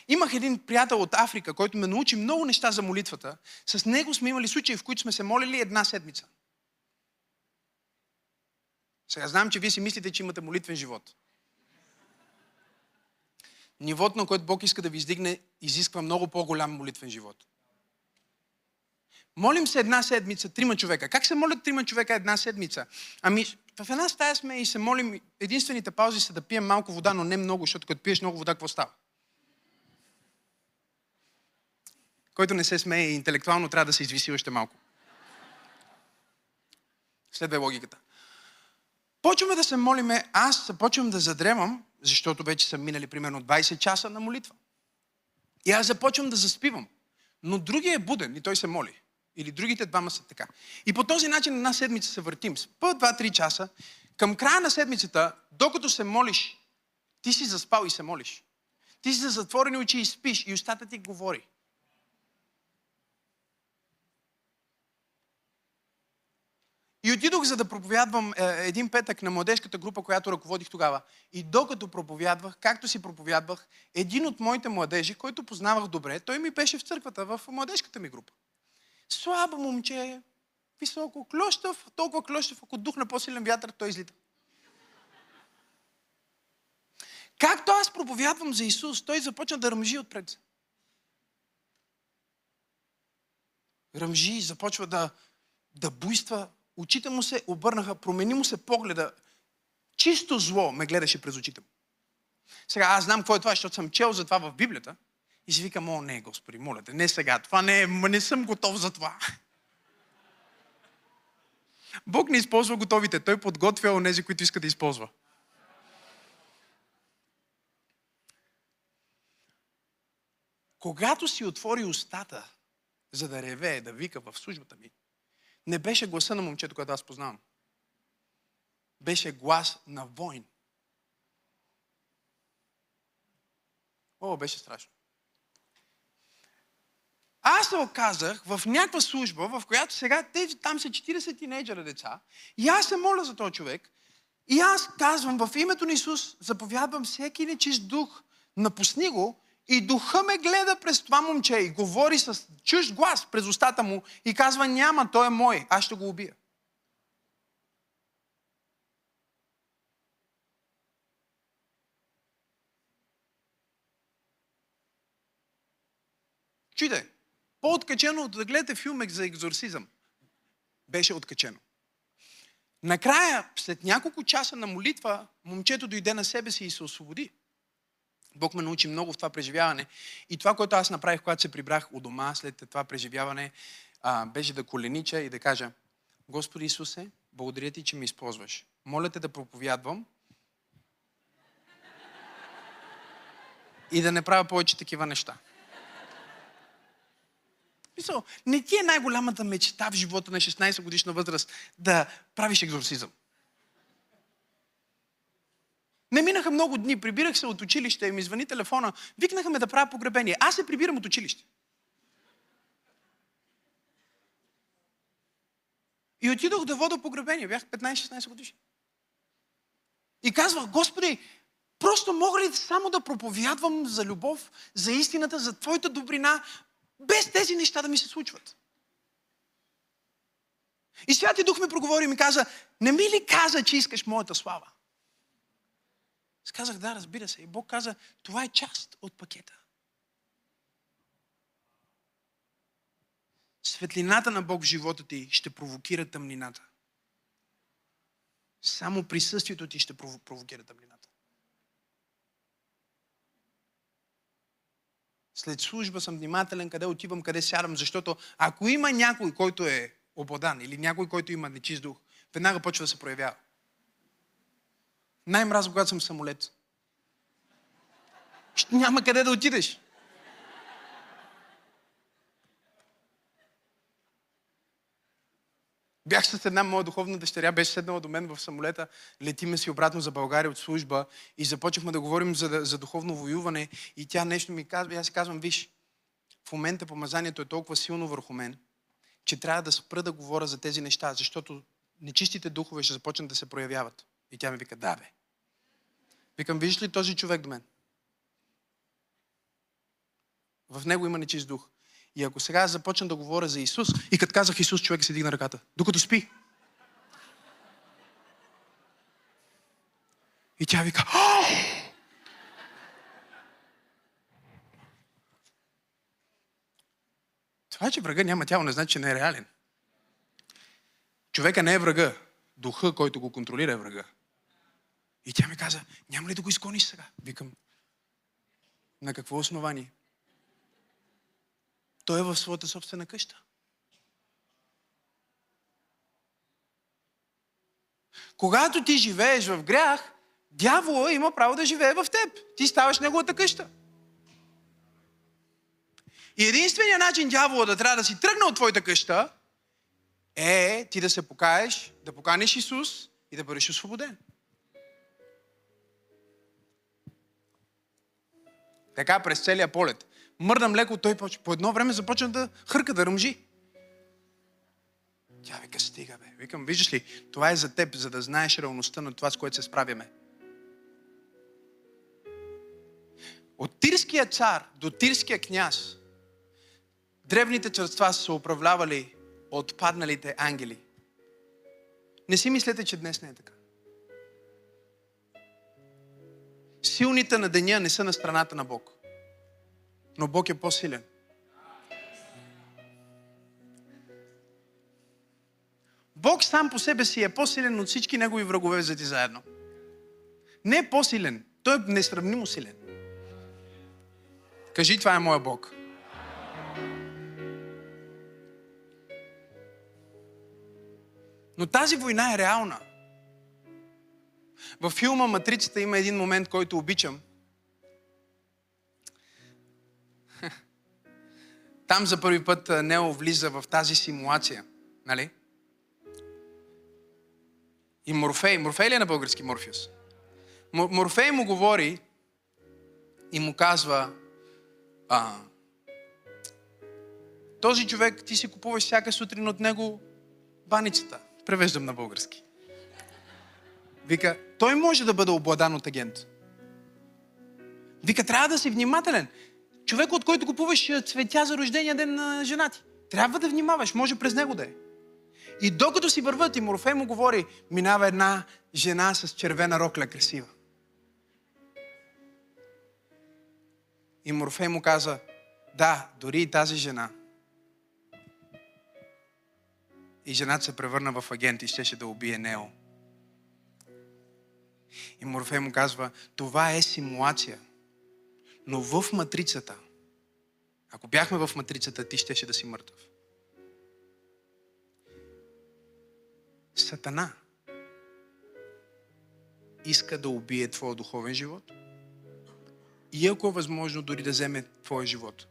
Имах един приятел от Африка, който ме научи много неща за молитвата. С него сме имали случаи, в които сме се молили една седмица. Сега знам, че вие си мислите, че имате молитвен живот. Нивото, на което Бог иска да ви издигне, изисква много по-голям молитвен живот. Молим се една седмица, трима човека. Как се молят трима човека една седмица? Ами, в една стая сме и се молим, единствените паузи са да пием малко вода, но не много, защото като пиеш много вода, какво става? Който не се смее интелектуално, трябва да се извиси още малко. Следва логиката. Почваме да се молиме, аз започвам да задремам, защото вече са минали примерно 20 часа на молитва. И аз започвам да заспивам. Но другия е буден и той се моли. Или другите двама са така. И по този начин една седмица се въртим. С по 2-3 часа. Към края на седмицата, докато се молиш, ти си заспал и се молиш. Ти си за затворени очи и спиш и устата ти говори. И отидох за да проповядвам е, един петък на младежката група, която ръководих тогава. И докато проповядвах, както си проповядвах, един от моите младежи, който познавах добре, той ми беше в църквата, в младежката ми група. Слабо момче, високо, клющав, толкова клющав, ако духна по-силен вятър, той излита. Както аз проповядвам за Исус, той започна да ръмжи отпред. Ръмжи, започва да, да буйства. Очите му се обърнаха, промени му се погледа. Чисто зло ме гледаше през очите му. Сега аз знам какво е това, защото съм чел за това в Библията. И си викам, о, не, Господи, моля те, не сега. Това не е, не съм готов за това. Бог не използва готовите. Той подготвя онези, които иска да използва. Когато си отвори устата, за да ревее, да вика в службата ми, не беше гласа на момчето, което аз познавам. Беше глас на войн. О, беше страшно. Аз се оказах в някаква служба, в която сега те, там са 40 тинейджера деца, и аз се моля за този човек, и аз казвам в името на Исус, заповядвам всеки нечист дух, напусни го и духа ме гледа през това момче и говори с чужд глас през устата му и казва, няма, той е мой, аз ще го убия. Чуйте, по-откачено от да гледате филмек за екзорсизъм. Беше откачено. Накрая, след няколко часа на молитва, момчето дойде на себе си и се освободи. Бог ме научи много в това преживяване. И това, което аз направих, когато се прибрах у дома след това преживяване, а, беше да коленича и да кажа, Господи Исусе, благодаря ти, че ме използваш. Моля те да проповядвам и да не правя повече такива неща. Мисъл, не ти е най-голямата мечта в живота на 16 годишна възраст да правиш екзорсизъм. Не минаха много дни, прибирах се от училище ми звъни телефона, викнаха ме да правя погребение. Аз се прибирам от училище. И отидох да вода погребение. Бях 15-16 годишни. И казвах, Господи, просто мога ли само да проповядвам за любов, за истината, за Твоята добрина, без тези неща да ми се случват? И Святи Дух ми проговори и ми каза, не ми ли каза, че искаш моята слава? Аз казах, да, разбира се. И Бог каза, това е част от пакета. Светлината на Бог в живота ти ще провокира тъмнината. Само присъствието ти ще провокира тъмнината. След служба съм внимателен къде отивам, къде сядам, защото ако има някой, който е обладан или някой, който има нечист дух, веднага почва да се проявява. Най-мразно, когато съм самолет. Няма къде да отидеш. Бях с една моя духовна дъщеря, беше седнала до мен в самолета, летиме си обратно за България от служба и започнахме да говорим за, за духовно воюване и тя нещо ми казва, и аз казвам, виж, в момента помазанието е толкова силно върху мен, че трябва да спра да говоря за тези неща, защото нечистите духове ще започнат да се проявяват. И тя ми вика, да бе, Викам, виждаш ли този човек до мен? В него има нечист дух. И ако сега започна да говоря за Исус, и като казах Исус, човек се дигна ръката, докато спи. И тя вика, О! Това, че врага няма тяло, не значи, че не е реален. Човека не е врага. Духа, който го контролира е врага. И тя ми каза, няма ли да го изгониш сега? Викам, на какво основание? Той е в своята собствена къща. Когато ти живееш в грях, дявола има право да живее в теб. Ти ставаш неговата къща. И единственият начин дявола да трябва да си тръгне от твоята къща е ти да се покаеш, да поканиш Исус и да бъдеш освободен. Така през целия полет. Мърдам леко, той по едно време започна да хърка, да ръмжи. Тя вика, стига бе. Викам, виждаш ли, това е за теб, за да знаеш реалността на това, с което се справяме. От тирския цар до тирския княз, древните царства са управлявали от падналите ангели. Не си мислете, че днес не е така. Силните на деня не са на страната на Бог. Но Бог е по-силен. Бог сам по себе си е по-силен от всички негови врагове взети заедно. Не е по-силен. Той е несравнимо силен. Кажи, това е моя Бог. Но тази война е реална. Във филма Матрицата има един момент, който обичам. Там за първи път Нео влиза в тази симулация. Нали? И Морфей, Морфей ли е на български Морфиус? Морфей му говори и му казва, а, този човек, ти си купуваш всяка сутрин от него баницата. Превеждам на български. Вика, той може да бъде обладан от агент. Вика, трябва да си внимателен. Човек, от който купуваш цветя за рождения ден на жена ти. Трябва да внимаваш, може през него да е. И докато си върват и Морфей му говори, минава една жена с червена рокля, красива. И Морфей му каза, да, дори и тази жена. И жената се превърна в агент и щеше да убие Нео. И Морфей му казва, това е симулация. Но в матрицата, ако бяхме в матрицата, ти щеше да си мъртъв. Сатана иска да убие твоя духовен живот и ако е възможно дори да вземе твоя живот.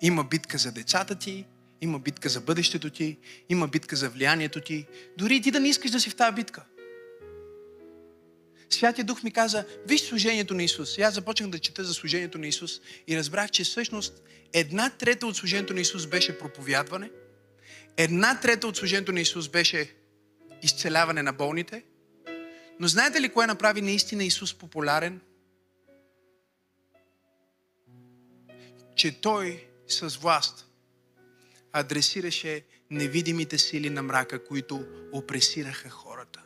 Има битка за децата ти, има битка за бъдещето ти, има битка за влиянието ти. Дори ти да не искаш да си в тази битка. Святия Дух ми каза, виж служението на Исус. И аз започнах да чета за служението на Исус и разбрах, че всъщност една трета от служението на Исус беше проповядване, една трета от служението на Исус беше изцеляване на болните. Но знаете ли кое направи наистина Исус популярен? Че Той с власт адресираше невидимите сили на мрака, които опресираха хората.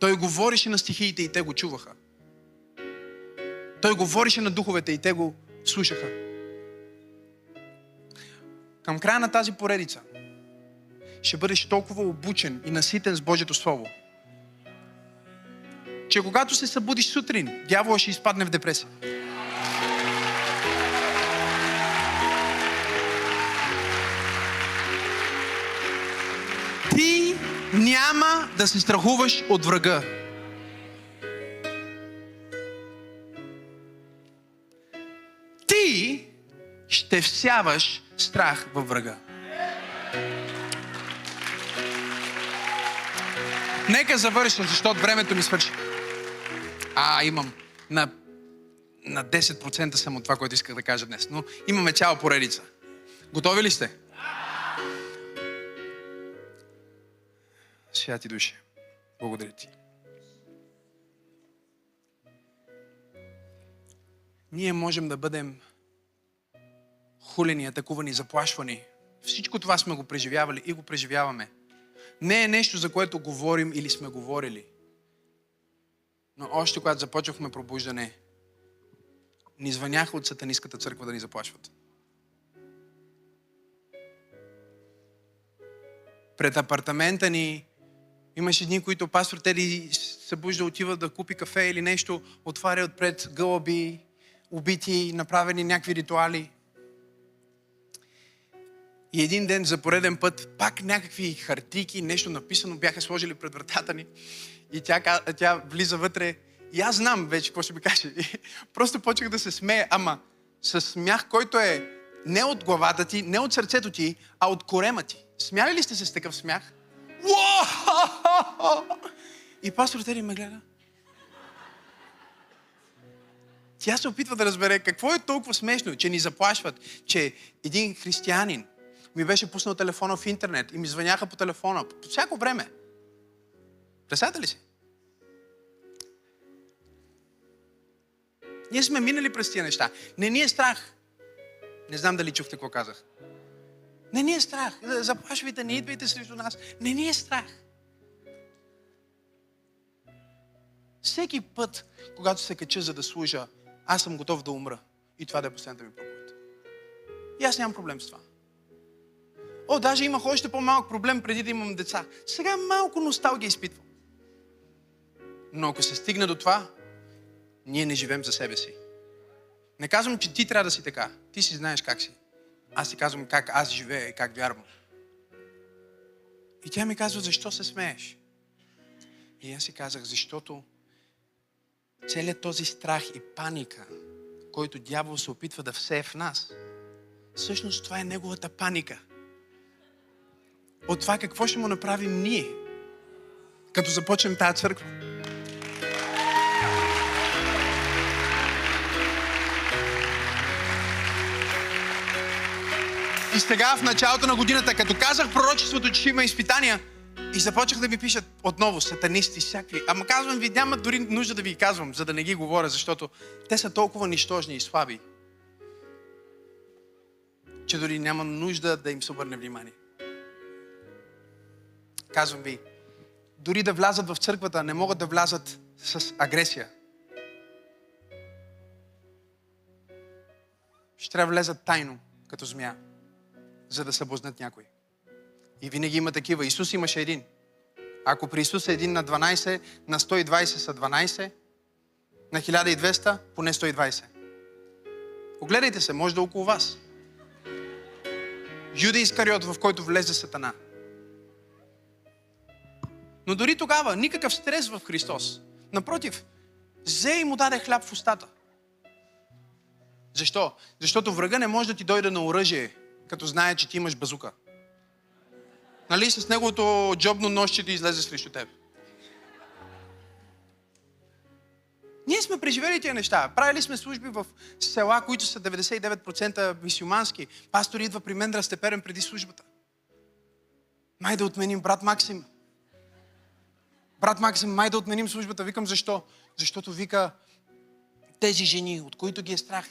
Той говореше на стихиите и те го чуваха. Той говореше на духовете и те го слушаха. Към края на тази поредица ще бъдеш толкова обучен и наситен с Божието Слово, че когато се събудиш сутрин, дявола ще изпадне в депресия. Няма да се страхуваш от врага. Ти ще всяваш страх във врага. Нека завърша, защото времето ми свърши. А, имам. На, на 10% съм от това, което исках да кажа днес. Но имаме цяла поредица. Готови ли сте? Святи души, благодаря ти. Ние можем да бъдем хулени, атакувани, заплашвани. Всичко това сме го преживявали и го преживяваме. Не е нещо, за което говорим или сме говорили. Но още когато започвахме пробуждане, ни звъняха от сатанистката църква да ни заплашват. Пред апартамента ни Имаше дни, които пастор Теди събужда, отива да купи кафе или нещо, отваря отпред гълъби, убити, направени някакви ритуали. И един ден за пореден път, пак някакви хартики, нещо написано бяха сложили пред вратата ни. И тя, тя влиза вътре. И аз знам вече какво ще ми каже. И просто почнах да се смея, ама с смях, който е не от главата ти, не от сърцето ти, а от корема ти. Смяли ли сте се с такъв смях? И пастор Тери ме гледа. тя се опитва да разбере какво е толкова смешно, че ни заплашват, че един християнин ми беше пуснал телефона в интернет и ми звъняха по телефона по всяко време. Представете ли си? Ние сме минали през тия неща. Не ни е страх. Не знам дали чухте какво казах. Не ни е страх. Заплашвайте, не идвайте срещу нас. Не ни е страх. Всеки път, когато се кача за да служа, аз съм готов да умра. И това да е последната ми проповед. И аз нямам проблем с това. О, даже имах още по-малък проблем преди да имам деца. Сега малко носталгия изпитвам. Но ако се стигне до това, ние не живеем за себе си. Не казвам, че ти трябва да си така. Ти си знаеш как си. Аз ти казвам как аз живея и как вярвам. И тя ми казва, защо се смееш? И аз си казах, защото целият този страх и паника, който дявол се опитва да всее в нас, всъщност това е неговата паника. От това какво ще му направим ние, като започнем тази църква. И сега в началото на годината, като казах пророчеството, че има изпитания, и започнах да ми пишат отново сатанисти, всякакви. Ама казвам ви, няма дори нужда да ви казвам, за да не ги говоря, защото те са толкова нищожни и слаби, че дори няма нужда да им се обърне внимание. Казвам ви, дори да влязат в църквата, не могат да влязат с агресия. Ще трябва да влезат тайно, като змия, за да съблазнат някой. И винаги има такива. Исус имаше един. Ако при Исус е един на 12, на 120 са 12, на 1200 поне 120. Огледайте се, може да е около вас. Юда Искариот, в който влезе Сатана. Но дори тогава никакъв стрес в Христос. Напротив, взе и му даде хляб в устата. Защо? Защото врага не може да ти дойде на оръжие, като знае, че ти имаш базука нали, с неговото джобно нощче да излезе срещу теб. Ние сме преживели тия неща. Правили сме служби в села, които са 99% мисюмански. Пастор идва при мен да разтеперен преди службата. Май да отменим брат Максим. Брат Максим, май да отменим службата. Викам защо? Защото вика, тези жени, от които ги е страх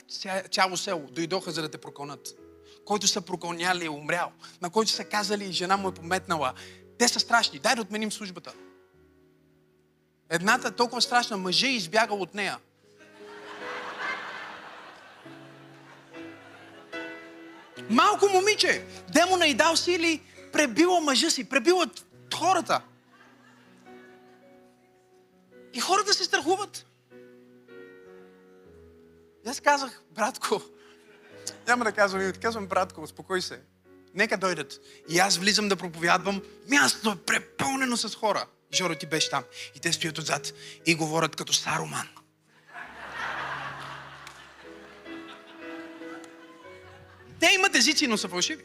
цяло село, дойдоха за да те проконат който са прогоняли и умрял, на който са казали и жена му е пометнала. Те са страшни, дай да отменим службата. Едната е толкова страшна, мъже избягал от нея. Малко момиче, демона и дал сили, пребила мъжа си, пребила хората. И хората се страхуват. аз казах, братко, няма да казвам името, казвам братко, успокой се. Нека дойдат. И аз влизам да проповядвам. Място е препълнено с хора. Жоро ти беше там. И те стоят отзад и говорят като Саруман. Те имат езици, но са фалшиви.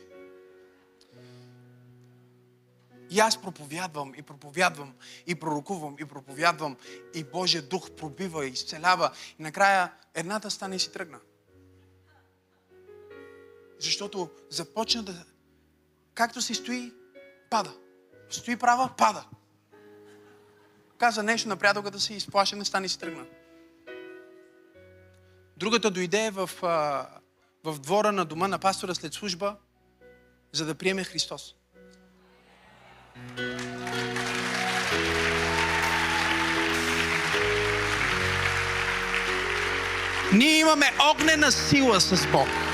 И аз проповядвам, и проповядвам, и пророкувам, и проповядвам, и Божия дух пробива, и изцелява. И накрая едната стане и си тръгна. Защото започна да... Както си стои, пада. Стои права, пада. Каза нещо на приятелката си, изплашена, стане и си тръгна. Другата дойде в, в двора на дома на пастора след служба, за да приеме Христос. Ние имаме огнена сила с Бог.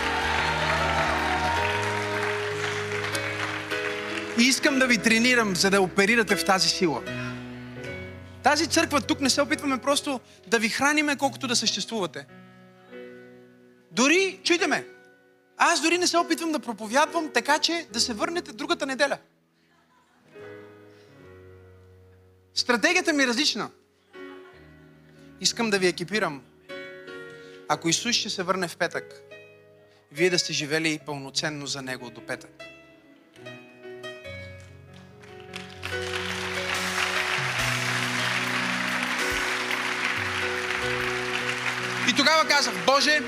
И искам да ви тренирам, за да оперирате в тази сила. Тази църква тук не се опитваме просто да ви храниме колкото да съществувате. Дори, чуйте ме, аз дори не се опитвам да проповядвам така, че да се върнете другата неделя. Стратегията ми е различна. Искам да ви екипирам. Ако Исус ще се върне в петък, вие да сте живели пълноценно за Него до петък. Тогава казах, Боже,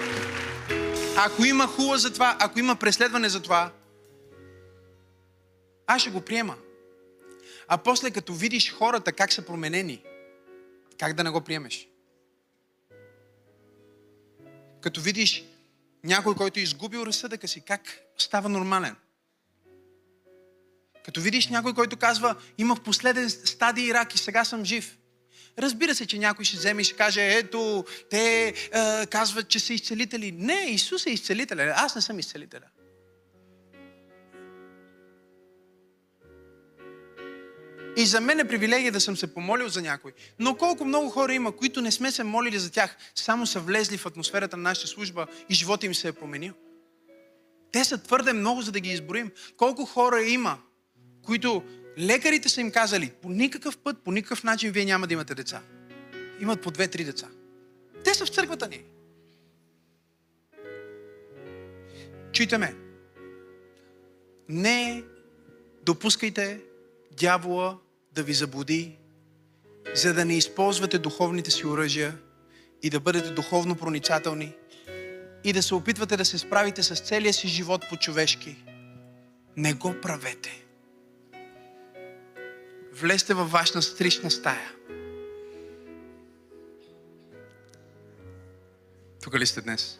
ако има хула за това, ако има преследване за това, аз ще го приема. А после като видиш хората как са променени, как да не го приемеш? Като видиш някой, който е изгубил разсъдъка си, как става нормален? Като видиш някой, който казва, имах последен стадий рак и сега съм жив. Разбира се, че някой ще вземе и ще каже, ето, те е, казват, че са изцелители. Не, Исус е изцелителя. Аз не съм изцелителя. И за мен е привилегия да съм се помолил за някой. Но колко много хора има, които не сме се молили за тях, само са влезли в атмосферата на нашата служба и живота им се е променил. Те са твърде много, за да ги изброим. Колко хора има, които лекарите са им казали, по никакъв път, по никакъв начин вие няма да имате деца. Имат по две-три деца. Те са в църквата ни. Чуйте Не допускайте дявола да ви заблуди, за да не използвате духовните си оръжия и да бъдете духовно проницателни и да се опитвате да се справите с целия си живот по-човешки. Не го правете. Влезте във вашата стрична стая. Тук ли сте днес?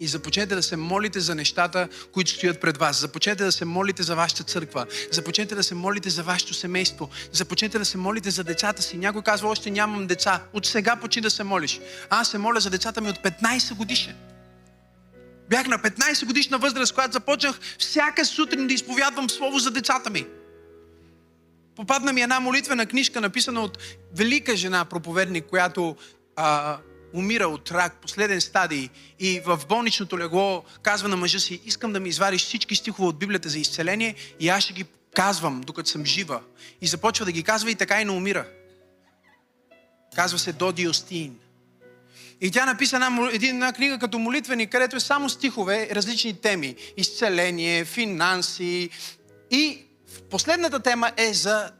и започнете да се молите за нещата, които стоят пред вас. Започнете да се молите за вашата църква. Започнете да се молите за вашето семейство. Започнете да се молите за децата си. Някой казва, още нямам деца. От сега почни да се молиш. Аз се моля за децата ми от 15 годишен. Бях на 15 годишна възраст, когато започнах всяка сутрин да изповядвам слово за децата ми. Попадна ми една молитвена книжка, написана от велика жена, проповедник, която а, умира от рак, последен стадий и в болничното легло казва на мъжа си, искам да ми извадиш всички стихове от Библията за изцеление и аз ще ги казвам, докато съм жива. И започва да ги казва и така и не умира. Казва се Доди Остин. И тя написа една, една книга като молитвени, където е само стихове, различни теми. Изцеление, финанси. И последната тема е за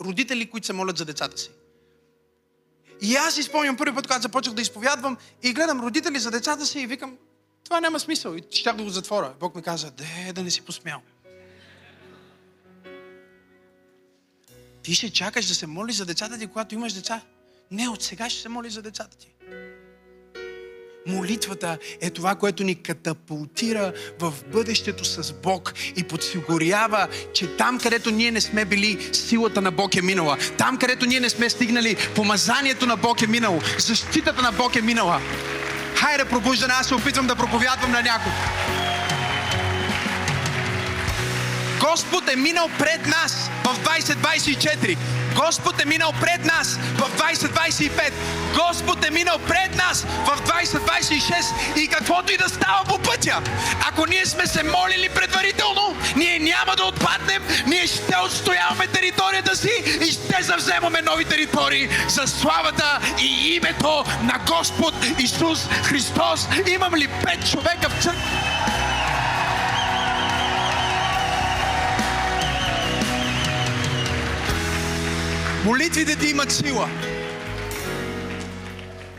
родители, които се молят за децата си. И аз си спомням първи път, когато започнах да изповядвам и гледам родители за децата си и викам, това няма смисъл. И щях да го затворя. Бог ми каза, де, да не си посмял. Ти ще чакаш да се молиш за децата ти, когато имаш деца. Не, от сега ще се молиш за децата ти. Молитвата е това, което ни катапултира в бъдещето с Бог и подсигурява, че там, където ние не сме били, силата на Бог е минала. Там, където ние не сме стигнали, помазанието на Бог е минало. Защитата на Бог е минала. Хайде, пробуждане, аз се опитвам да проповядвам на някого. Господ е минал пред нас в 2024. Господ е минал пред нас в 2025. Господ е минал пред нас в 2026. И каквото и да става по пътя, ако ние сме се молили предварително, ние няма да отпаднем, ние ще отстояваме територията си и ще завземаме нови територии за славата и името на Господ Исус Христос. Имам ли пет човека в църква? Молитвите ти имат сила.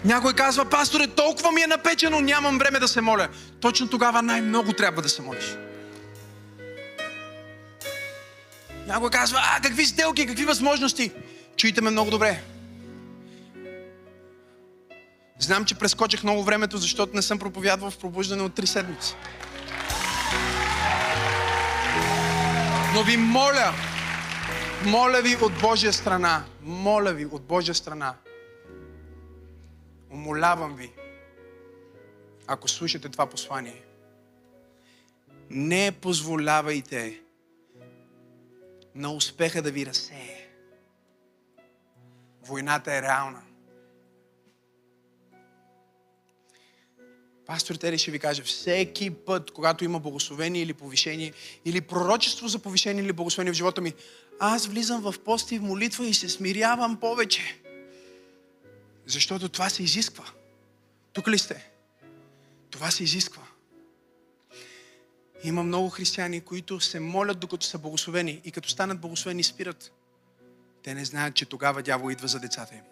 Някой казва, пасторе, толкова ми е напечено, нямам време да се моля. Точно тогава най-много трябва да се молиш. Някой казва, а какви сделки, какви възможности? Чуйте ме много добре. Знам, че прескочих много времето, защото не съм проповядвал в пробуждане от три седмици. Но ви моля, моля ви от Божия страна, моля ви от Божия страна, умолявам ви, ако слушате това послание, не позволявайте на успеха да ви разсее. Войната е реална. Пастор Тери ще ви каже, всеки път, когато има благословение или повишение, или пророчество за повишение или благословение в живота ми, аз влизам в пост и в молитва и се смирявам повече. Защото това се изисква. Тук ли сте? Това се изисква. Има много християни, които се молят докато са благословени и като станат благословени спират. Те не знаят, че тогава дявол идва за децата им.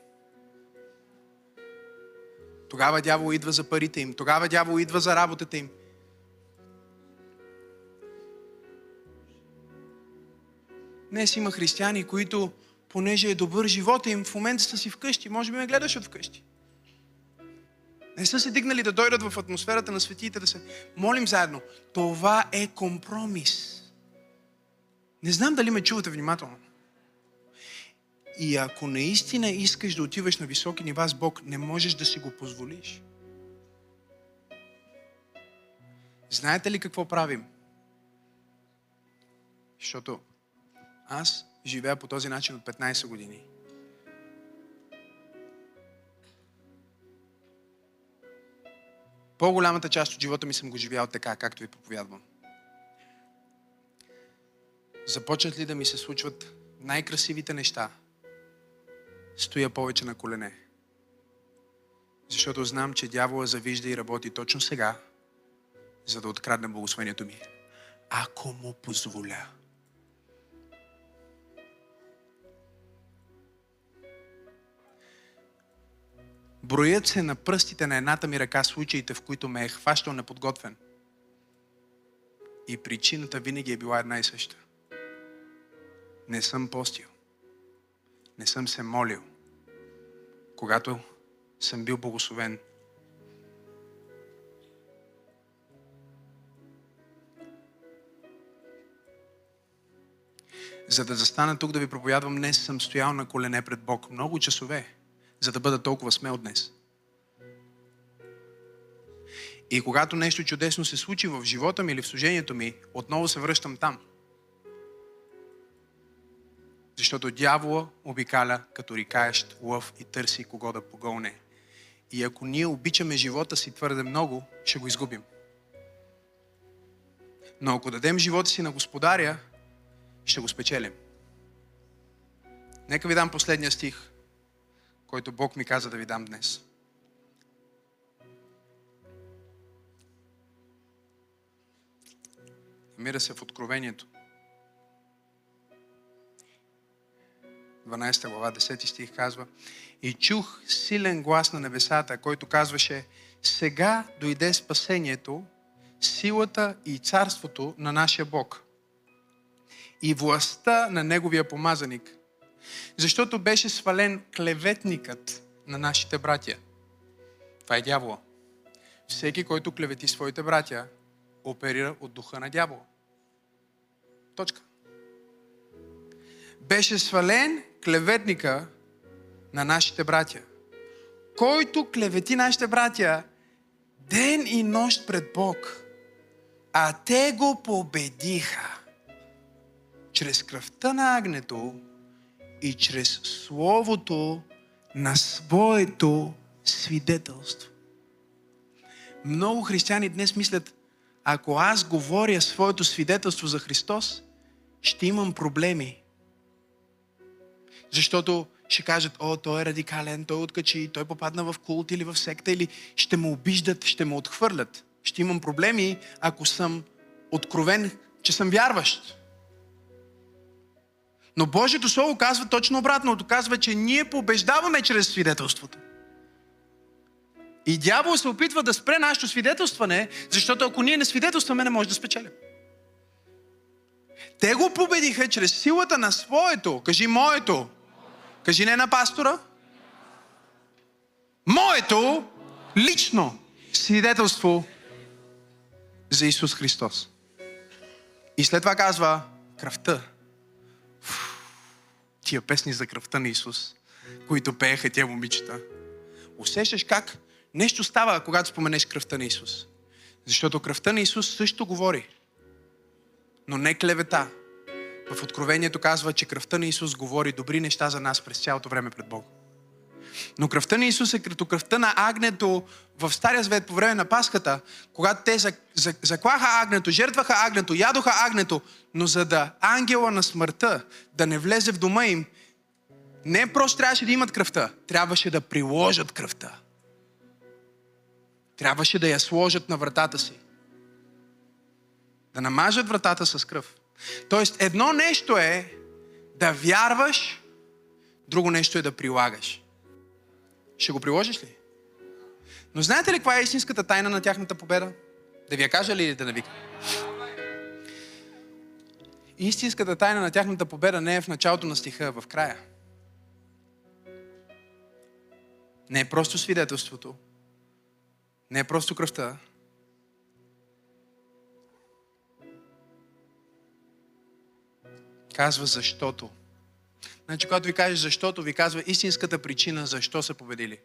Тогава дявол идва за парите им. Тогава дявол идва за работата им. Днес има християни, които, понеже е добър живота им, в момента са си вкъщи. Може би ме гледаш от вкъщи. Не са се дигнали да дойдат в атмосферата на светиите, да се молим заедно. Това е компромис. Не знам дали ме чувате внимателно. И ако наистина искаш да отиваш на високи нива с Бог, не можеш да си го позволиш. Знаете ли какво правим? Защото аз живея по този начин от 15 години. По-голямата част от живота ми съм го живял така, както ви проповядвам. Започнат ли да ми се случват най-красивите неща, стоя повече на колене. Защото знам, че дявола завижда и работи точно сега, за да открадне благословението ми. Ако му позволя. Броят се на пръстите на едната ми ръка случаите, в които ме е хващал неподготвен. И причината винаги е била една и съща. Не съм постил. Не съм се молил. Когато съм бил благословен. За да застана тук да ви проповядвам, днес съм стоял на колене пред Бог много часове за да бъда толкова смел днес. И когато нещо чудесно се случи в живота ми или в служението ми, отново се връщам там. Защото дявола обикаля като рикаещ лъв и търси кого да погълне. И ако ние обичаме живота си твърде много, ще го изгубим. Но ако дадем живота си на Господаря, ще го спечелим. Нека ви дам последния стих който Бог ми каза да ви дам днес. Намира се в Откровението. 12 глава, 10 стих казва И чух силен глас на небесата, който казваше Сега дойде спасението, силата и царството на нашия Бог и властта на Неговия помазаник – защото беше свален клеветникът на нашите братя. Това е дявола. Всеки, който клевети своите братя, оперира от духа на дявола. Точка. Беше свален клеветника на нашите братя. Който клевети нашите братя ден и нощ пред Бог, а те го победиха чрез кръвта на агнето и чрез Словото на своето свидетелство. Много християни днес мислят, ако аз говоря своето свидетелство за Христос, ще имам проблеми. Защото ще кажат, о, той е радикален, той откачи, той попадна в култ или в секта, или ще ме обиждат, ще ме отхвърлят. Ще имам проблеми, ако съм откровен, че съм вярващ. Но Божието Слово казва точно обратното. Казва, че ние побеждаваме чрез свидетелството. И дявол се опитва да спре нашето свидетелстване, защото ако ние не свидетелстваме, не може да спечелим. Те го победиха чрез силата на своето. Кажи моето. Кажи не на пастора. Моето лично свидетелство за Исус Христос. И след това казва кръвта тия песни за кръвта на Исус, които пееха тия момичета. Усещаш как нещо става, когато споменеш кръвта на Исус. Защото кръвта на Исус също говори. Но не клевета. В Откровението казва, че кръвта на Исус говори добри неща за нас през цялото време пред Бог. Но кръвта на Исус е като кръвта на агнето в Стария Завет по време на Пасхата, когато те заклаха агнето, жертваха агнето, ядоха агнето, но за да ангела на смъртта да не влезе в дома им, не просто трябваше да имат кръвта, трябваше да приложат кръвта. Трябваше да я сложат на вратата си. Да намажат вратата с кръв. Тоест, едно нещо е да вярваш, друго нещо е да прилагаш. Ще го приложиш ли? Но знаете ли каква е истинската тайна на тяхната победа? Да ви я кажа ли или да не ви? Истинската тайна на тяхната победа не е в началото на стиха, в края. Не е просто свидетелството. Не е просто кръвта. Казва защото. Значи, когато ви каже защото, ви казва истинската причина защо са победили.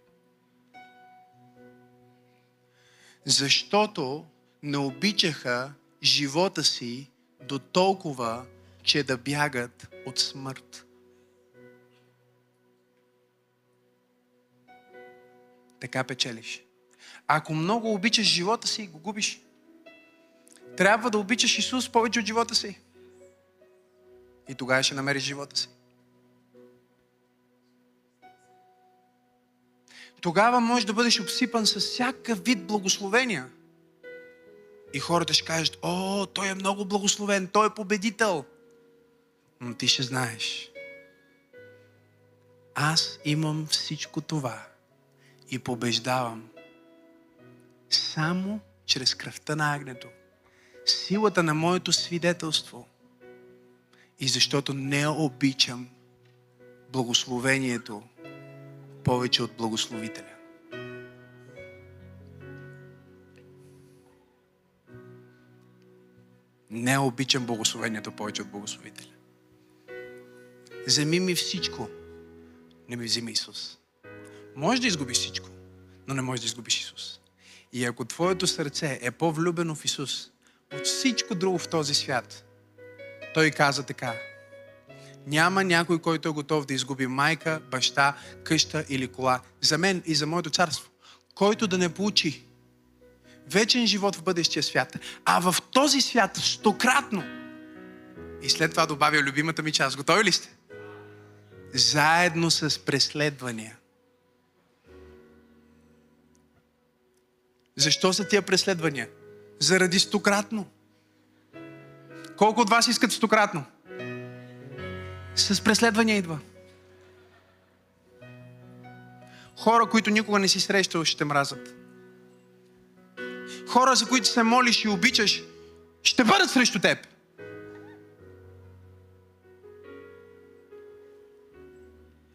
Защото не обичаха живота си до толкова, че да бягат от смърт. Така печелиш. Ако много обичаш живота си, го губиш. Трябва да обичаш Исус повече от живота си. И тогава ще намериш живота си. Тогава можеш да бъдеш обсипан с всякакъв вид благословения. И хората ще кажат, о, той е много благословен, той е победител. Но ти ще знаеш. Аз имам всичко това и побеждавам само чрез кръвта на агнето, силата на моето свидетелство и защото не обичам благословението повече от благословителя. Не обичам благословението повече от благословителя. Вземи ми всичко, не ми вземи Исус. Може да изгубиш всичко, но не можеш да изгубиш Исус. И ако твоето сърце е по-влюбено в Исус от всичко друго в този свят, той каза така. Няма някой, който е готов да изгуби майка, баща, къща или кола. За мен и за моето царство. Който да не получи вечен живот в бъдещия свят, а в този свят стократно. И след това добавя любимата ми част. Готови ли сте? Заедно с преследвания. Защо са тия преследвания? Заради стократно. Колко от вас искат стократно? С преследвания идва. Хора, които никога не си срещал, ще те мразят. Хора, за които се молиш и обичаш, ще бъдат срещу теб.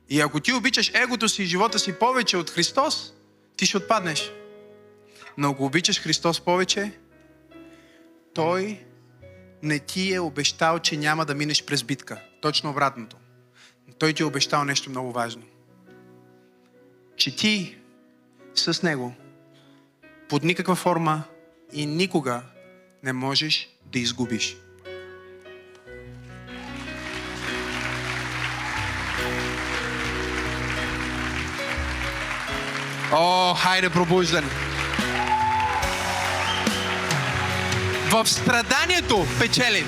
И ако ти обичаш егото си и живота си повече от Христос, ти ще отпаднеш. Но ако обичаш Христос повече, Той не ти е обещал, че няма да минеш през битка. Точно обратното. Той ти е обещал нещо много важно. Че ти с Него под никаква форма и никога не можеш да изгубиш. О, хайде пробуждане! В страданието печелим.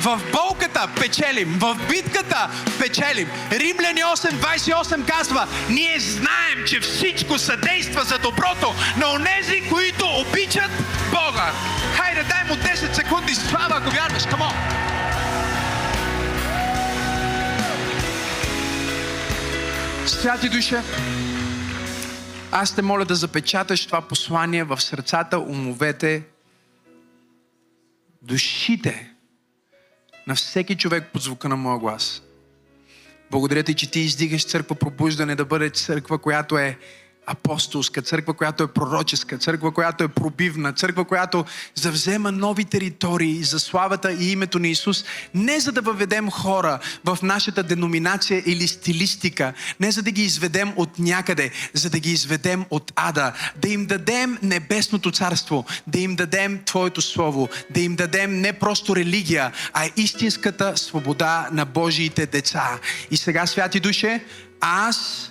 В болката печелим, в битката печелим. Римляни 8.28 казва, ние знаем, че всичко съдейства за доброто на онези, които обичат Бога. Хайде, дай му 10 секунди слава, ако вярваш. Камо! Святи душа, аз те моля да запечаташ това послание в сърцата, умовете, душите на всеки човек под звука на моя глас. Благодаря ти, че ти издигаш църква пробуждане да бъде църква, която е апостолска, църква, която е пророческа, църква, която е пробивна, църква, която завзема нови територии за славата и името на Исус, не за да въведем хора в нашата деноминация или стилистика, не за да ги изведем от някъде, за да ги изведем от ада, да им дадем небесното царство, да им дадем Твоето Слово, да им дадем не просто религия, а истинската свобода на Божиите деца. И сега, святи душе, аз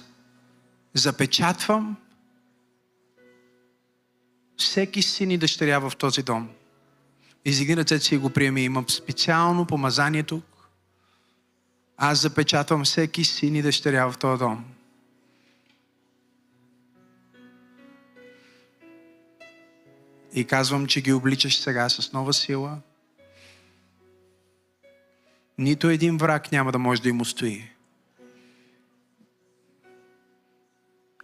запечатвам всеки син и дъщеря в този дом. Изигни ръцете си и го приеми. Имам специално помазание тук. Аз запечатвам всеки син и дъщеря в този дом. И казвам, че ги обличаш сега с нова сила. Нито един враг няма да може да им устои.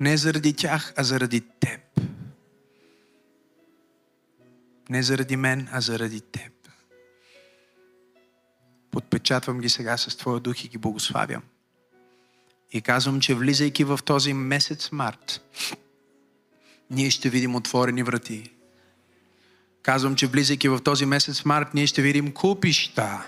Не заради тях, а заради теб. Не заради мен, а заради теб. Подпечатвам ги сега с Твоя дух и ги благославям. И казвам, че влизайки в този месец март, ние ще видим отворени врати. Казвам, че влизайки в този месец март, ние ще видим купища.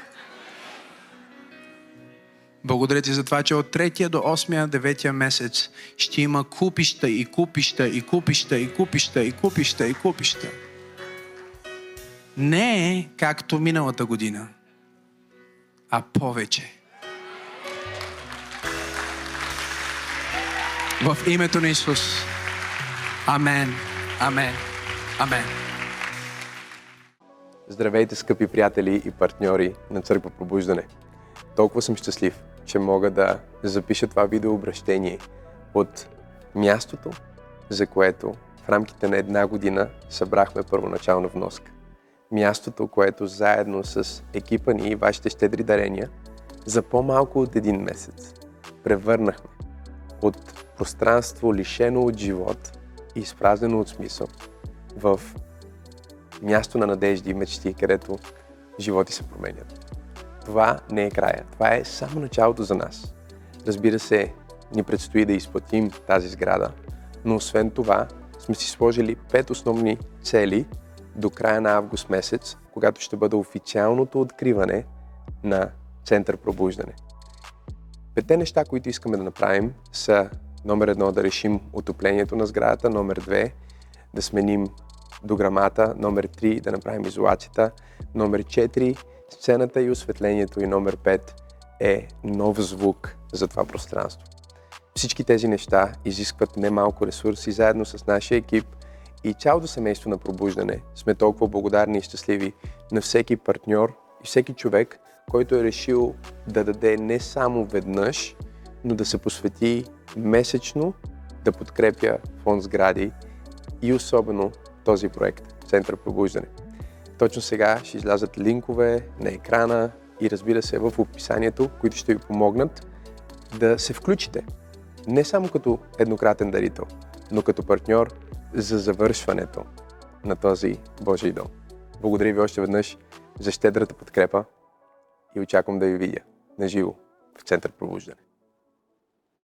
Благодаря ти за това, че от 3 до 8 9 месец ще има купища и купища и купища и купища и купища и купища. Не е както миналата година, а повече. В името на Исус. Амен. Амен. Амен. Здравейте, скъпи приятели и партньори на Църква Пробуждане. Толкова съм щастлив, че мога да запиша това видеообращение от мястото, за което в рамките на една година събрахме първоначална вноска. Мястото, което заедно с екипа ни и вашите щедри дарения за по-малко от един месец превърнахме от пространство лишено от живот и изпразнено от смисъл в място на надежди и мечти, където животи се променят. Това не е края. Това е само началото за нас. Разбира се, ни предстои да изплатим тази сграда, но освен това сме си сложили пет основни цели до края на август месец, когато ще бъде официалното откриване на Център Пробуждане. Петте неща, които искаме да направим са номер едно да решим отоплението на сградата, номер две да сменим дограмата, номер 3 да направим изолацията, номер 4 сцената и осветлението и номер 5 е нов звук за това пространство. Всички тези неща изискват немалко ресурси заедно с нашия екип и цялото семейство на пробуждане сме толкова благодарни и щастливи на всеки партньор и всеки човек, който е решил да даде не само веднъж, но да се посвети месечно да подкрепя фонд сгради и особено този проект Център Пробуждане. Точно сега ще излязат линкове на екрана и разбира се в описанието, които ще ви помогнат да се включите. Не само като еднократен дарител, но като партньор за завършването на този Божий дом. Благодаря ви още веднъж за щедрата подкрепа и очаквам да ви видя на живо в Център Пробуждане.